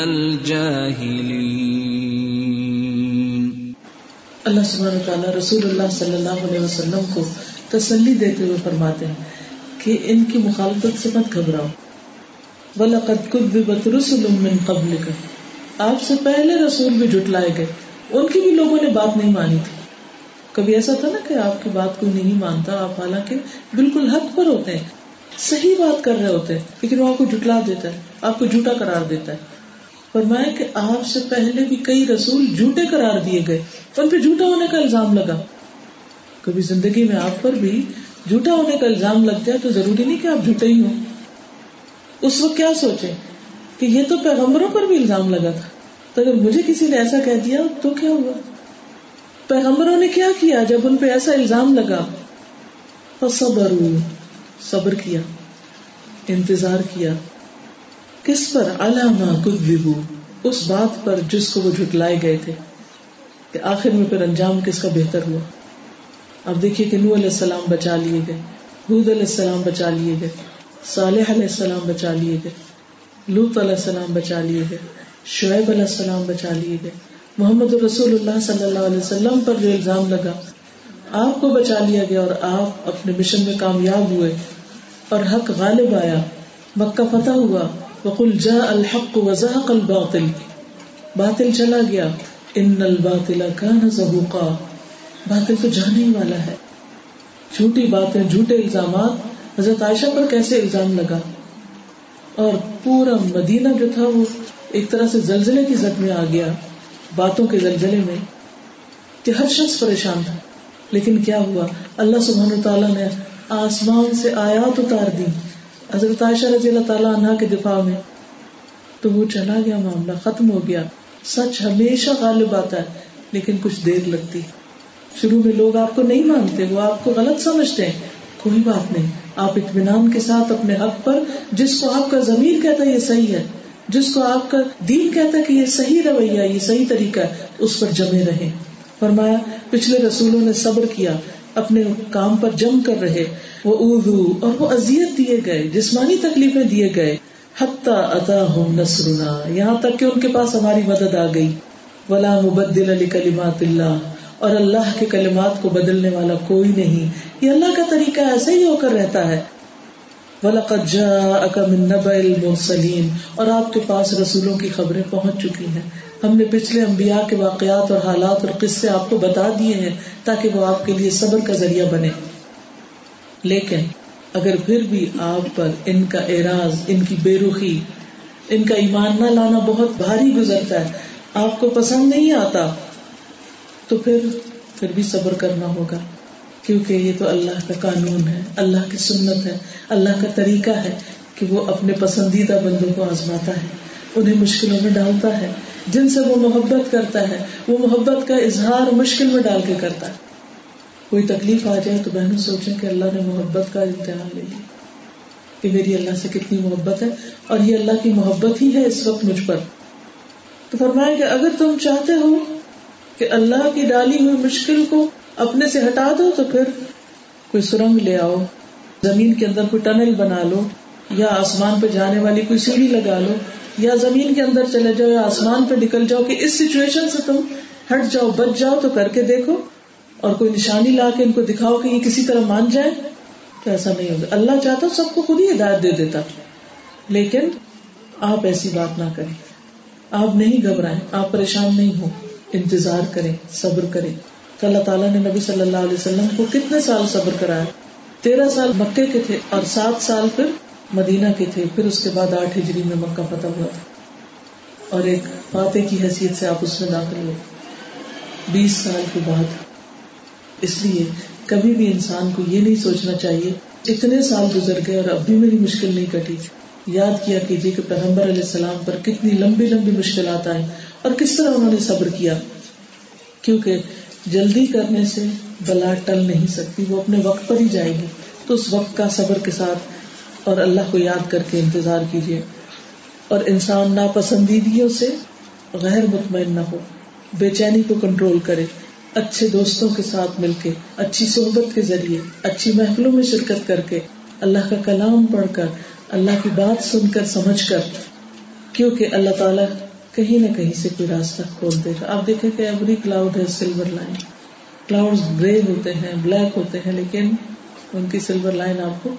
اللہ تعالیٰ رسول اللہ صلی اللہ علیہ وسلم کو تسلی دیتے ہوئے فرماتے ہیں کہ ان کی مخالفت سے مت گھبراؤ مِّن قبل آپ سے پہلے رسول بھی جٹلائے گئے ان کی بھی لوگوں نے بات نہیں مانی تھی کبھی ایسا تھا نا کہ آپ کی بات کو نہیں مانتا آپ حالانکہ بالکل حق پر ہوتے ہیں صحیح بات کر رہے ہوتے ہیں لیکن وہ آپ کو جٹلا دیتا ہے آپ کو جھوٹا قرار دیتا ہے فرمایا کہ آپ سے پہلے بھی کئی رسول جھوٹے قرار دیے گئے ان پہ جھوٹا ہونے کا الزام لگا کبھی زندگی میں آپ پر بھی جھوٹا ہونے کا الزام لگ جائے تو ضروری نہیں کہ آپ جھوٹے ہی ہوں اس وقت کیا سوچے کہ یہ تو پیغمبروں پر بھی الزام لگا تھا تو اگر مجھے کسی نے ایسا کہہ دیا تو کیا ہوا پیغمبروں نے کیا کیا جب ان پہ ایسا الزام لگا صبر صبر کیا انتظار کیا کس پر علامہ محبو اس بات پر جس کو وہ جھٹلائے گئے تھے کہ آخر میں پھر انجام کس کا بہتر ہوا اب دیکھیے کہ نو علیہ السلام بچا لیے گئے حود علیہ السلام بچا لیے گئے صالح علیہ السلام بچا لیے گئے لوت علیہ السلام بچا لیے گئے شعیب علیہ السلام بچا لیے گئے محمد رسول اللہ صلی اللہ علیہ وسلم پر جو الزام لگا آپ کو بچا لیا گیا اور آپ اپنے مشن میں کامیاب ہوئے اور حق غالب آیا مکہ فتح ہوا وقل جا الحق وزهق الباطل باطل چلا گیا ان الباطل باطل تو جانے والا ہے جھوٹی باتیں جھوٹے الزامات حضرت عائشہ پر کیسے الزام لگا اور پورا مدینہ جو تھا وہ ایک طرح سے زلزلے کی زد میں آ گیا باتوں کے زلزلے میں کہ ہر شخص پریشان تھا لیکن کیا ہوا اللہ سبحانہ و تعالیٰ نے آسمان سے آیات اتار دی حضرت عائشہ رضی اللہ تعالیٰ عنہ کے دفاع میں تو وہ چلا گیا معاملہ ختم ہو گیا سچ ہمیشہ غالب آتا ہے لیکن کچھ دیر لگتی شروع میں لوگ آپ کو نہیں مانتے وہ آپ کو غلط سمجھتے ہیں کوئی بات نہیں آپ اطمینان کے ساتھ اپنے حق پر جس کو آپ کا ضمیر کہتا ہے یہ صحیح ہے جس کو آپ کا دین کہتا ہے کہ یہ صحیح رویہ یہ صحیح طریقہ ہے اس پر جمے رہے فرمایا پچھلے رسولوں نے صبر کیا اپنے کام پر جم کر رہے وہ اردو اور وہ ازیت دیے گئے جسمانی تکلیفیں دیے گئے نسرنا یہاں تک کہ ان کے پاس ہماری مدد آ گئی ولا مبدل علی کلیمات اللہ اور اللہ کے کلمات کو بدلنے والا کوئی نہیں یہ اللہ کا طریقہ ایسا ہی ہو کر رہتا ہے بلا قجا اکمل سلیم اور آپ کے پاس رسولوں کی خبریں پہنچ چکی ہیں ہم نے پچھلے امبیا کے واقعات اور حالات اور قصے آپ کو بتا دیے ہیں تاکہ وہ آپ کے لیے صبر کا ذریعہ بنے لیکن اگر پھر بھی آپ پر ان کا اعراض ان کی بے رخی ان کا ایمان نہ لانا بہت بھاری گزرتا ہے آپ کو پسند نہیں آتا تو پھر پھر بھی صبر کرنا ہوگا کیونکہ یہ تو اللہ کا قانون ہے اللہ کی سنت ہے اللہ کا طریقہ ہے کہ وہ اپنے پسندیدہ بندوں کو آزماتا ہے انہیں مشکلوں میں ڈالتا ہے جن سے وہ محبت کرتا ہے وہ محبت کا اظہار مشکل میں ڈال کے کرتا ہے کوئی تکلیف آ جائے تو بہنوں سوچیں کہ اللہ نے محبت کا امتحان لے لیا کہ میری اللہ سے کتنی محبت ہے اور یہ اللہ کی محبت ہی ہے اس وقت مجھ پر تو فرمائے کہ اگر تم چاہتے ہو کہ اللہ کی ڈالی ہوئی مشکل کو اپنے سے ہٹا دو تو پھر کوئی سرنگ لے آؤ زمین کے اندر کوئی ٹنل بنا لو یا آسمان پہ جانے والی کوئی سیڑھی لگا لو یا زمین کے اندر چلے جاؤ یا آسمان پہ نکل جاؤ کہ اس سچویشن سے تم ہٹ جاؤ جاؤ بچ تو کر کے دیکھو اور کوئی نشانی لا کے ان کو دکھاؤ کہ یہ کسی طرح مان جائے تو ایسا نہیں ہوگا اللہ چاہتا سب کو خود ہی ہدایت دے دیتا لیکن آپ ایسی بات نہ کریں آپ نہیں گھبرائیں آپ پریشان نہیں ہو انتظار کریں صبر کریں تو اللہ تعالیٰ نے نبی صلی اللہ علیہ وسلم کو کتنے سال صبر کرایا تیرہ سال مکے کے تھے اور سات سال پھر مدینہ کے تھے پھر اس کے بعد آٹھ ہجری میں مکہ فتح ہوا تھا اور ایک فاتح کی حیثیت سے آپ اس میں داخل ہوئے بیس سال کے بعد اس لیے کبھی بھی انسان کو یہ نہیں سوچنا چاہیے اتنے سال گزر گئے اور اب بھی میری مشکل نہیں کٹی یاد کیا کیجیے کہ پیغمبر علیہ السلام پر کتنی لمبی لمبی مشکلات آئے اور کس طرح انہوں نے صبر کیا کیونکہ جلدی کرنے سے بلا ٹل نہیں سکتی وہ اپنے وقت پر ہی جائے گی تو اس وقت کا صبر کے ساتھ اور اللہ کو یاد کر کے انتظار کیجیے اور انسان ناپسندیدگیوں سے غیر مطمئن نہ ہو بے چینی کو کنٹرول کرے اچھے دوستوں کے ساتھ مل کے اچھی صحبت کے ذریعے اچھی محفلوں میں شرکت کر کے اللہ کا کلام پڑھ کر اللہ کی بات سن کر سمجھ کر کیوں کہ اللہ تعالیٰ کہیں نہ کہیں سے کوئی راستہ کھول دے گا آپ دیکھیں کہ ایوری کلاؤڈ ہے سلور لائن کلاؤڈ گرے ہوتے ہیں بلیک ہوتے ہیں لیکن ان کی سلور لائن آپ کو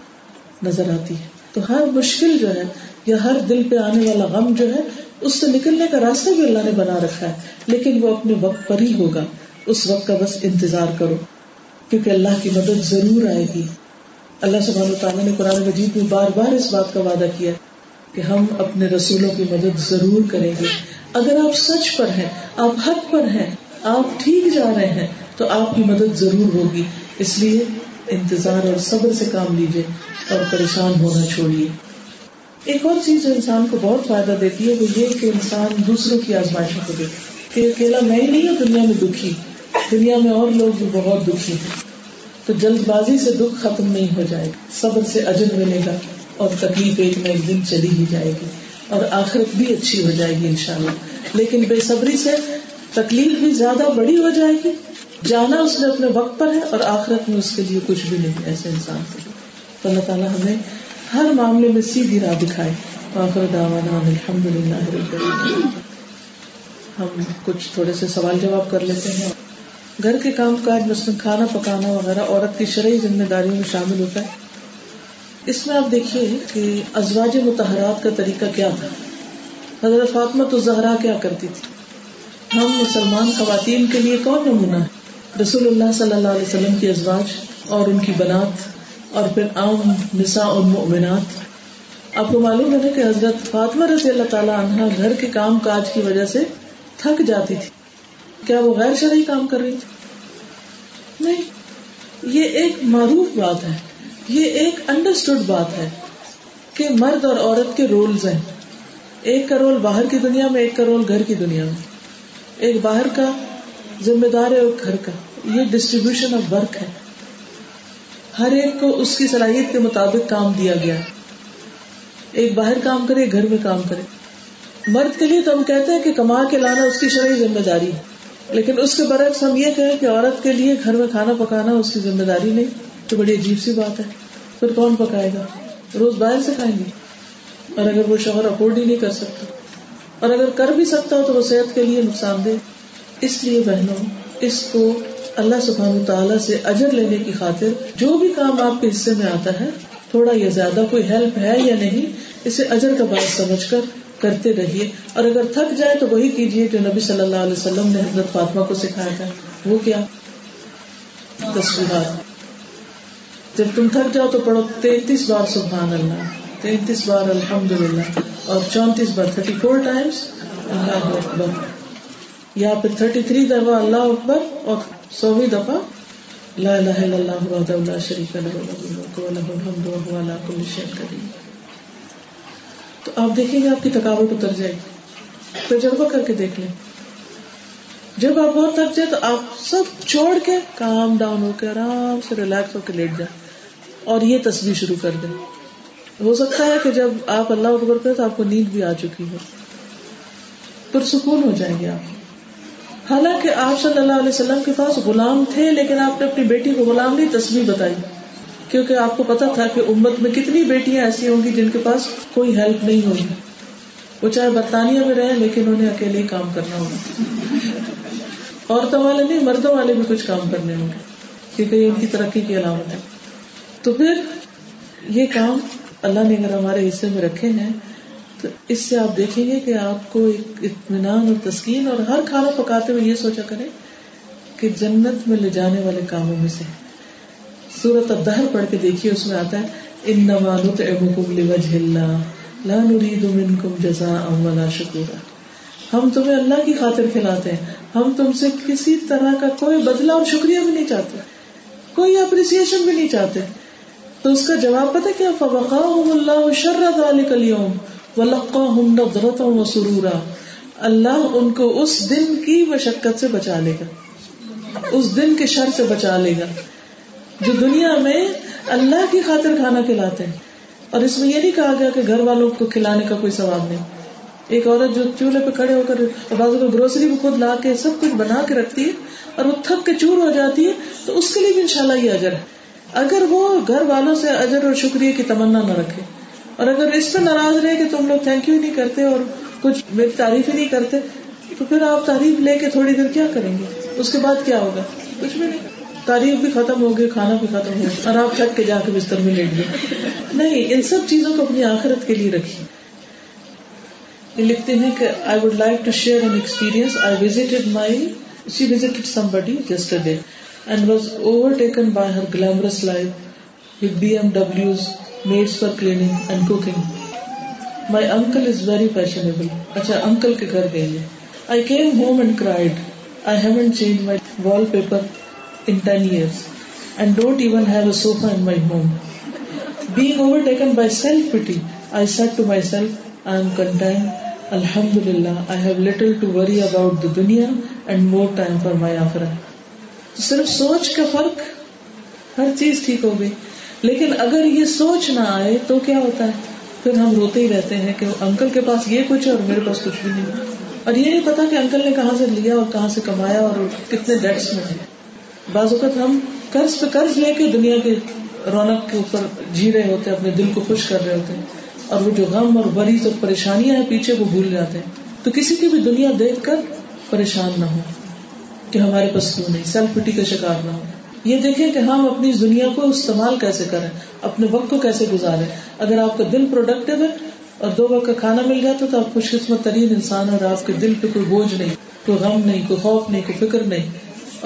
نظر آتی ہے تو ہر مشکل جو ہے یا ہر دل پہ آنے والا غم جو ہے اس سے نکلنے کا راستہ بھی اللہ نے بنا رکھا ہے لیکن وہ اپنے وقت پر ہی ہوگا اس وقت کا بس انتظار کرو کیونکہ اللہ سب تعالیٰ نے قرآن مجید میں بار بار اس بات کا وعدہ کیا کہ ہم اپنے رسولوں کی مدد ضرور کریں گے اگر آپ سچ پر ہیں آپ حق پر ہیں آپ ٹھیک جا رہے ہیں تو آپ کی مدد ضرور ہوگی اس لیے انتظار اور صبر سے کام لیجیے اور پریشان ہونا چھوڑیے ایک اور چیز جو انسان کو بہت فائدہ دیتی ہے وہ یہ کہ انسان دوسروں کی آزمائشوں کو دیکھے کہ اکیلا میں ہی نہیں ہوں دنیا دنیا میں میں دکھی اور لوگ بھی بہت دکھی ہیں تو جلد بازی سے دکھ ختم نہیں ہو جائے گا صبر سے اجر ملے گا اور تکلیف ایک نہ ایک دن چلی ہی جائے گی اور آخرت بھی اچھی ہو جائے گی ان شاء اللہ لیکن بے صبری سے تکلیف بھی زیادہ بڑی ہو جائے گی جانا اس نے اپنے وقت پر ہے اور آخرت میں اس کے لیے کچھ بھی نہیں ایسے انسان کے لیے اللہ تعالیٰ ہمیں ہر معاملے میں سیدھی راہ دکھائے آخر الحمد للہ ہم کچھ تھوڑے سے سوال جواب کر لیتے ہیں گھر کے کام کاج مثلاً کھانا پکانا وغیرہ عورت کی شرعی ذمہ داریوں میں شامل ہوتا ہے اس میں آپ دیکھیے کہ ازواج متحرات کا طریقہ کیا تھا حضرت فاطمہ تو زہرا کیا کرتی تھی ہم مسلمان خواتین کے لیے کون نمونہ ہے رسول اللہ صلی اللہ علیہ وسلم کی ازواج اور ان کی بنات اور پھر عام اور مؤمنات آپ کو معلوم ہے کہ حضرت فاطمہ رضی اللہ تعالیٰ عنہ گھر کے کام کاج کی وجہ سے تھک جاتی تھی کیا وہ غیر شرعی کام کر رہی تھی نہیں یہ ایک معروف بات ہے یہ ایک انڈرسٹوڈ بات ہے کہ مرد اور عورت کے رولز ہیں ایک کا رول باہر کی دنیا میں ایک کا رول گھر کی دنیا میں ایک باہر کا ذمے دار اور گھر کا یہ ڈسٹریبیوشن آف ورک ہے ہر ایک کو اس کی صلاحیت کے مطابق کام دیا گیا ایک باہر کام کرے گھر میں کام کرے مرد کے لیے تو ہم کہتے ہیں کہ کما کے لانا اس کی شرعی ذمہ داری ہے لیکن اس کے برعکس ہم یہ کہیں کہ عورت کے لیے گھر میں کھانا پکانا اس کی ذمہ داری نہیں تو بڑی عجیب سی بات ہے پھر کون پکائے گا روز باہر سے کھائیں گے اور اگر وہ شوہر افورڈ ہی نہیں کر سکتا اور اگر کر بھی سکتا ہو تو وہ صحت کے لیے نقصان دہ اس لیے بہنوں اس کو اللہ سبحان تعالیٰ سے اجر لینے کی خاطر جو بھی کام آپ کے حصے میں آتا ہے تھوڑا یا زیادہ کوئی ہیلپ ہے یا نہیں اسے اجر کا بات سمجھ کر کرتے رہیے اور اگر تھک جائے تو وہی کیجیے جو نبی صلی اللہ علیہ وسلم نے حضرت فاطمہ کو سکھایا تھا وہ کیا تصویرات جب تم تھک جاؤ تو پڑھو تینتیس بار سبحان اللہ تینتیس بار الحمد للہ اور چونتیس بار تھرٹی فور ٹائمس اللہ یا پھر تھرٹی تھری دفعہ اللہ اکبر اور سو دفعہ اللہ تو آپ دیکھیں گے آپ کی تھکاوٹ اتر جائے گی تجربہ کر کے دیکھ لیں جب آپ بہت تھک جائے تو آپ سب چھوڑ کے کام ڈاؤن ہو کے آرام سے ریلیکس ہو کے لیٹ جائیں اور یہ تصویر شروع کر دیں ہو سکتا ہے کہ جب آپ اللہ اکبر کریں تو آپ کو نیند بھی آ چکی ہو پرسکون ہو جائیں گے آپ حالانکہ آپ صلی اللہ علیہ وسلم کے پاس غلام تھے لیکن آپ نے اپنی بیٹی کو غلام نہیں تصویر بتائی کیونکہ آپ کو پتا تھا کہ امت میں کتنی بیٹیاں ایسی ہوں گی جن کے پاس کوئی ہیلپ نہیں ہوگی وہ چاہے برطانیہ میں رہے لیکن انہیں اکیلے ہی کام کرنا ہوگا عورتوں والے نہیں مردوں والے بھی کچھ کام کرنے ہوں گے کیونکہ یہ ان کی ترقی کی علامت ہے تو پھر یہ کام اللہ نے اگر ہمارے حصے میں رکھے ہیں تو اس سے آپ دیکھیں گے کہ آپ کو ایک اطمینان اور تسکین اور ہر کھانا پکاتے ہوئے یہ سوچا کریں کہ جنت میں لے جانے والے کاموں میں سے سورت ادہر پڑھ کے دیکھیے اس میں آتا ہے ان نوانو تمکلی و جھلنا لان دن کم جزا املا شکورا ہم تمہیں اللہ کی خاطر کھلاتے ہیں ہم تم سے کسی طرح کا کوئی بدلہ اور شکریہ بھی نہیں چاہتے کوئی اپریسیشن بھی نہیں چاہتے تو اس کا جواب پتا کیا فبقا اللہ شرد علی کلیوم سرورا اللہ ان کو اس دن کی مشقت سے بچا لے گا اس دن کے شر سے بچا لے گا جو دنیا میں اللہ کی خاطر کھانا کھلاتے ہیں اور اس میں یہ نہیں کہا گیا کہ گھر والوں کو کھلانے کا کوئی سواب نہیں ایک عورت جو چولہے پہ کھڑے ہو کر بازو کو گروسری بھی خود لا کے سب کچھ بنا کے رکھتی ہے اور وہ تھک کے چور ہو جاتی ہے تو اس کے لیے بھی ان شاء اللہ یہ اجر ہے اگر وہ گھر والوں سے اجر اور شکریہ کی تمنا نہ رکھے اور اگر اس سے ناراض رہے کہ تم لوگ تھینک یو نہیں کرتے اور کچھ میری تعریف ہی نہیں کرتے تو پھر آپ تعریف لے کے تھوڑی دیر کیا کریں گے اس کے بعد کیا ہوگا کچھ بھی نہیں تعریف بھی ختم ہوگی کھانا بھی ختم ہوگا اور آپ چھٹ کے جا کے بستر میں لیٹ گئے نہیں ان سب چیزوں کو اپنی آخرت کے لیے رکھیے یہ لکھتے ہیں کہ I would like to share N I my some body just and was overtaken by her glamorous life B M ڈبلوز maids for cleaning and cooking my uncle is very fashionable اچھا انکل کے گھر گئی ہے I came home and cried I have change my wallpaper in ten years and don't even have a sofa in my home beg overtaken by self پٹی I set to myself I am content الحمد للہ I have little to worry about the دنیا and more time for my offer صرف سوچ کا فرق ہر چیز ٹھیک ہو گئی لیکن اگر یہ سوچ نہ آئے تو کیا ہوتا ہے پھر ہم روتے ہی رہتے ہیں کہ انکل کے پاس یہ کچھ ہے اور میرے پاس کچھ بھی نہیں اور یہ نہیں پتا کہ انکل نے کہاں سے لیا اور کہاں سے کمایا اور کتنے ڈیٹس میں ہے بعض اوقات ہم قرض پہ قرض لے کے دنیا کے رونق کے اوپر جی رہے ہوتے ہیں اپنے دل کو خوش کر رہے ہوتے ہیں اور وہ جو غم اور بری تو پریشانیاں ہیں پیچھے وہ بھول جاتے ہیں تو کسی کی بھی دنیا دیکھ کر پریشان نہ ہو کہ ہمارے پاس کیوں نہیں سیلف پٹی کا شکار نہ ہو یہ دیکھیں کہ ہم اپنی دنیا کو استعمال کیسے کریں اپنے وقت کو کیسے گزارے اگر آپ کا دل پروڈکٹیو ہے اور دو وقت کا کھانا مل جاتا تو آپ خوش قسمت ترین انسان ہے اور آپ کے دل پہ کوئی بوجھ نہیں کوئی غم نہیں کوئی خوف نہیں کوئی فکر نہیں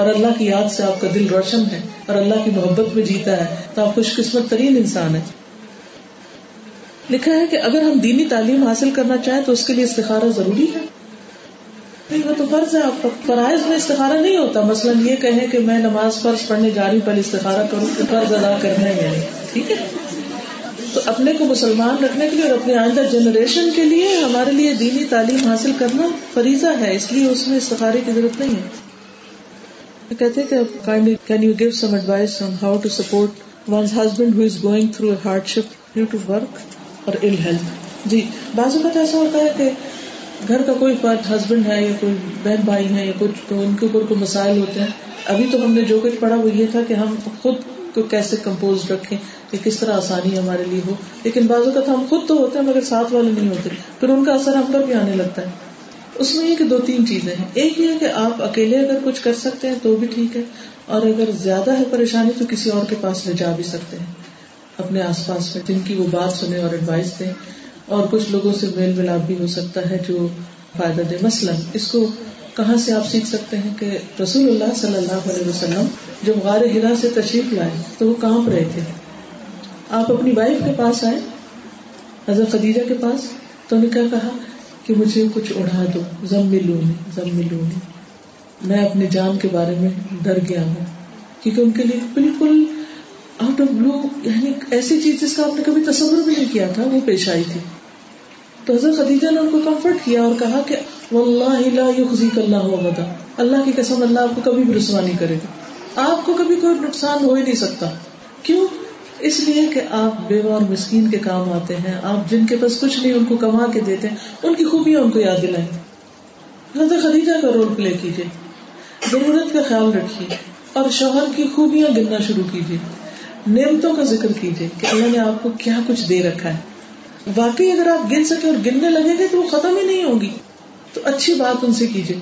اور اللہ کی یاد سے آپ کا دل روشن ہے اور اللہ کی محبت میں جیتا ہے تو آپ خوش قسمت ترین انسان ہے لکھا ہے کہ اگر ہم دینی تعلیم حاصل کرنا چاہیں تو اس کے لیے استخارہ ضروری ہے نہیں وہ تو فرض ہے آپ فرائض میں استخارہ نہیں ہوتا مثلا یہ کہیں کہ میں نماز فرض پڑھنے جا رہی ہوں پہلے استخارہ کروں تو فرض ادا کرنا ہی ہے ٹھیک ہے تو اپنے کو مسلمان رکھنے کے لیے اور اپنے آئندہ جنریشن کے لیے ہمارے لیے دینی تعلیم حاصل کرنا فریضہ ہے اس لیے اس میں استخارے کی ضرورت نہیں ہے کہتے ہیں کہ can you give some advice on how to support one's husband who is going through hardship due to work اور ill health جی بعض اوقات ایسا ہوتا ہے کہ گھر کا کوئی فرد ہسبینڈ ہے یا کوئی بہن بھائی ہے یا کچھ تو ان کے اوپر کوئی مسائل ہوتے ہیں ابھی تو ہم نے جو کچھ پڑھا وہ یہ تھا کہ ہم خود کو کیسے کمپوز رکھیں کہ کس طرح آسانی ہمارے لیے ہو لیکن بعض اوقات ہم خود تو ہوتے ہیں مگر ساتھ والے نہیں ہوتے پھر ان کا اثر ہم پر بھی آنے لگتا ہے اس میں یہ کہ دو تین چیزیں ہیں ایک یہ کہ آپ اکیلے اگر کچھ کر سکتے ہیں تو بھی ٹھیک ہے اور اگر زیادہ ہے پریشانی تو کسی اور کے پاس لے جا بھی سکتے ہیں اپنے آس پاس میں جن کی وہ بات سنیں اور ایڈوائز دیں اور کچھ لوگوں سے میل ملاپ بھی ہو سکتا ہے جو فائدہ دے مثلاً اس کو کہاں سے آپ سیکھ سکتے ہیں کہ رسول اللہ صلی اللہ علیہ وسلم جب غار ہرا سے تشریف لائے تو وہ کانپ رہے تھے آپ اپنی وائف کے پاس آئے حضرت خدیجہ کے پاس تو انہوں نے کیا کہا کہ مجھے کچھ اڑا دو زم ملونی زم ملو نہیں میں اپنی جان کے بارے میں ڈر گیا ہوں کیونکہ ان کے لیے بالکل آؤٹ آف بلو یعنی ایسی چیز جس کا آپ نے کبھی تصور بھی نہیں کیا تھا وہ پیش آئی تھی تو حضرت خدیجہ نے ان کو کمفرٹ کیا اور کہا کہ اللہ لا یخزیک اللہ ابدا اللہ کی قسم اللہ آپ کو کبھی بھی رسوا نہیں کرے گا آپ کو کبھی کوئی نقصان ہو ہی نہیں سکتا کیوں اس لیے کہ آپ بیوہ اور مسکین کے کام آتے ہیں آپ جن کے پاس کچھ نہیں ان کو کما کے دیتے ہیں ان کی خوبیاں ان کو یاد دلائیں حضرت خدیجہ کا رول پلے کیجیے ضرورت کا خیال رکھیے اور شوہر کی خوبیاں گننا شروع کیجیے نعمتوں کا ذکر کیجیے کہ اللہ نے آپ کو کیا کچھ دے رکھا ہے واقعی اگر آپ گن سکے اور گننے لگیں گے تو وہ ختم ہی نہیں ہوگی تو اچھی بات ان سے کیجیے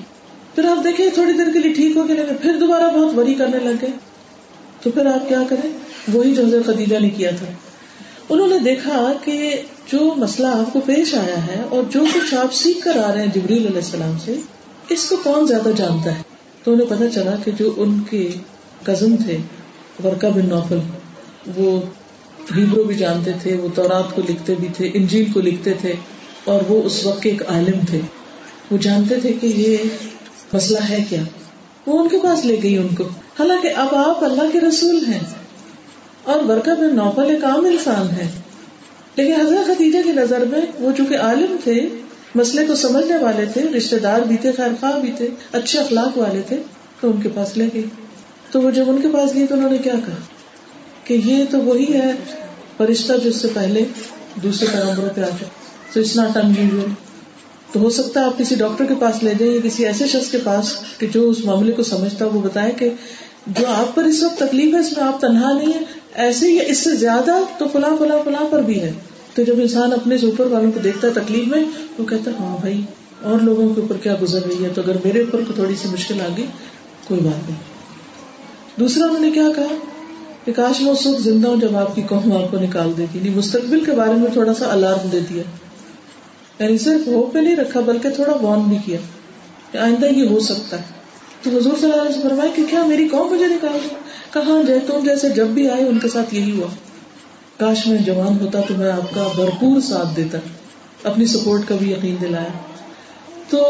پھر آپ دیکھیں تھوڑی دیر کے لیے ٹھیک ہو پھر دوبارہ بہت وری کرنے لگ گئے تو پھر آپ کیا کریں وہی جو حضرت خدیجہ نے کیا تھا انہوں نے دیکھا کہ جو مسئلہ آپ کو پیش آیا ہے اور جو کچھ آپ سیکھ کر آ رہے ہیں جبریل علیہ السلام سے اس کو کون زیادہ جانتا ہے تو انہیں پتا چلا کہ جو ان کے کزن تھے ورکا بن نوفل وہ ہیبرو بھی جانتے تھے وہ تورات کو لکھتے بھی تھے انجیل کو لکھتے تھے اور وہ اس وقت کے ایک عالم تھے وہ جانتے تھے کہ یہ مسئلہ ہے کیا وہ ان کے پاس لے گئی ان کو حالانکہ اب آپ اللہ کے رسول ہیں اور برکہ نوپل ایک عام انسان ہے لیکن حضرت خدیجہ کی نظر میں وہ چونکہ عالم تھے مسئلے کو سمجھنے والے تھے رشتے دار بھی تھے خیر خواہ بھی تھے اچھے اخلاق والے تھے تو ان کے پاس لے گئی تو وہ جب ان کے پاس گئی تو انہوں نے کیا کہا کہ یہ تو وہی ہے فرشتہ جو اس سے پہلے دوسرے پیغمبروں پہ آ تو ہو سکتا ہے آپ کسی ڈاکٹر کے پاس لے جائیں یا کسی ایسے شخص کے پاس کہ جو اس معاملے کو سمجھتا وہ بتائے کہ جو آپ آپ پر اس اس وقت تکلیف ہے میں تنہا نہیں ہے ایسے یا اس سے زیادہ تو فلاں فلاں فلاں پر بھی ہے تو جب انسان اپنے سے اوپر والوں کو دیکھتا ہے تکلیف میں وہ کہتا ہے ہاں بھائی اور لوگوں کے اوپر کیا گزر رہی ہے تو اگر میرے اوپر کو تھوڑی سی مشکل آ گئی کوئی بات نہیں دوسرا انہوں نے کیا کہا کہ کاش میں اس وقت زندہ ہوں جب آپ کی کہوں آپ کو نکال دے گی نہیں مستقبل کے بارے میں تھوڑا سا الارم دے دیا یعنی صرف ہو پہ نہیں رکھا بلکہ تھوڑا وارن بھی کیا کہ آئندہ یہ ہو سکتا ہے تو حضور صلی اللہ علیہ وسلم فرمایا کہ کیا میری قوم مجھے نکال دیا کہاں جائے تم جیسے جب بھی آئے ان کے ساتھ یہی ہوا کاش میں جوان ہوتا تو میں آپ کا بھرپور ساتھ دیتا اپنی سپورٹ کا بھی یقین دلایا تو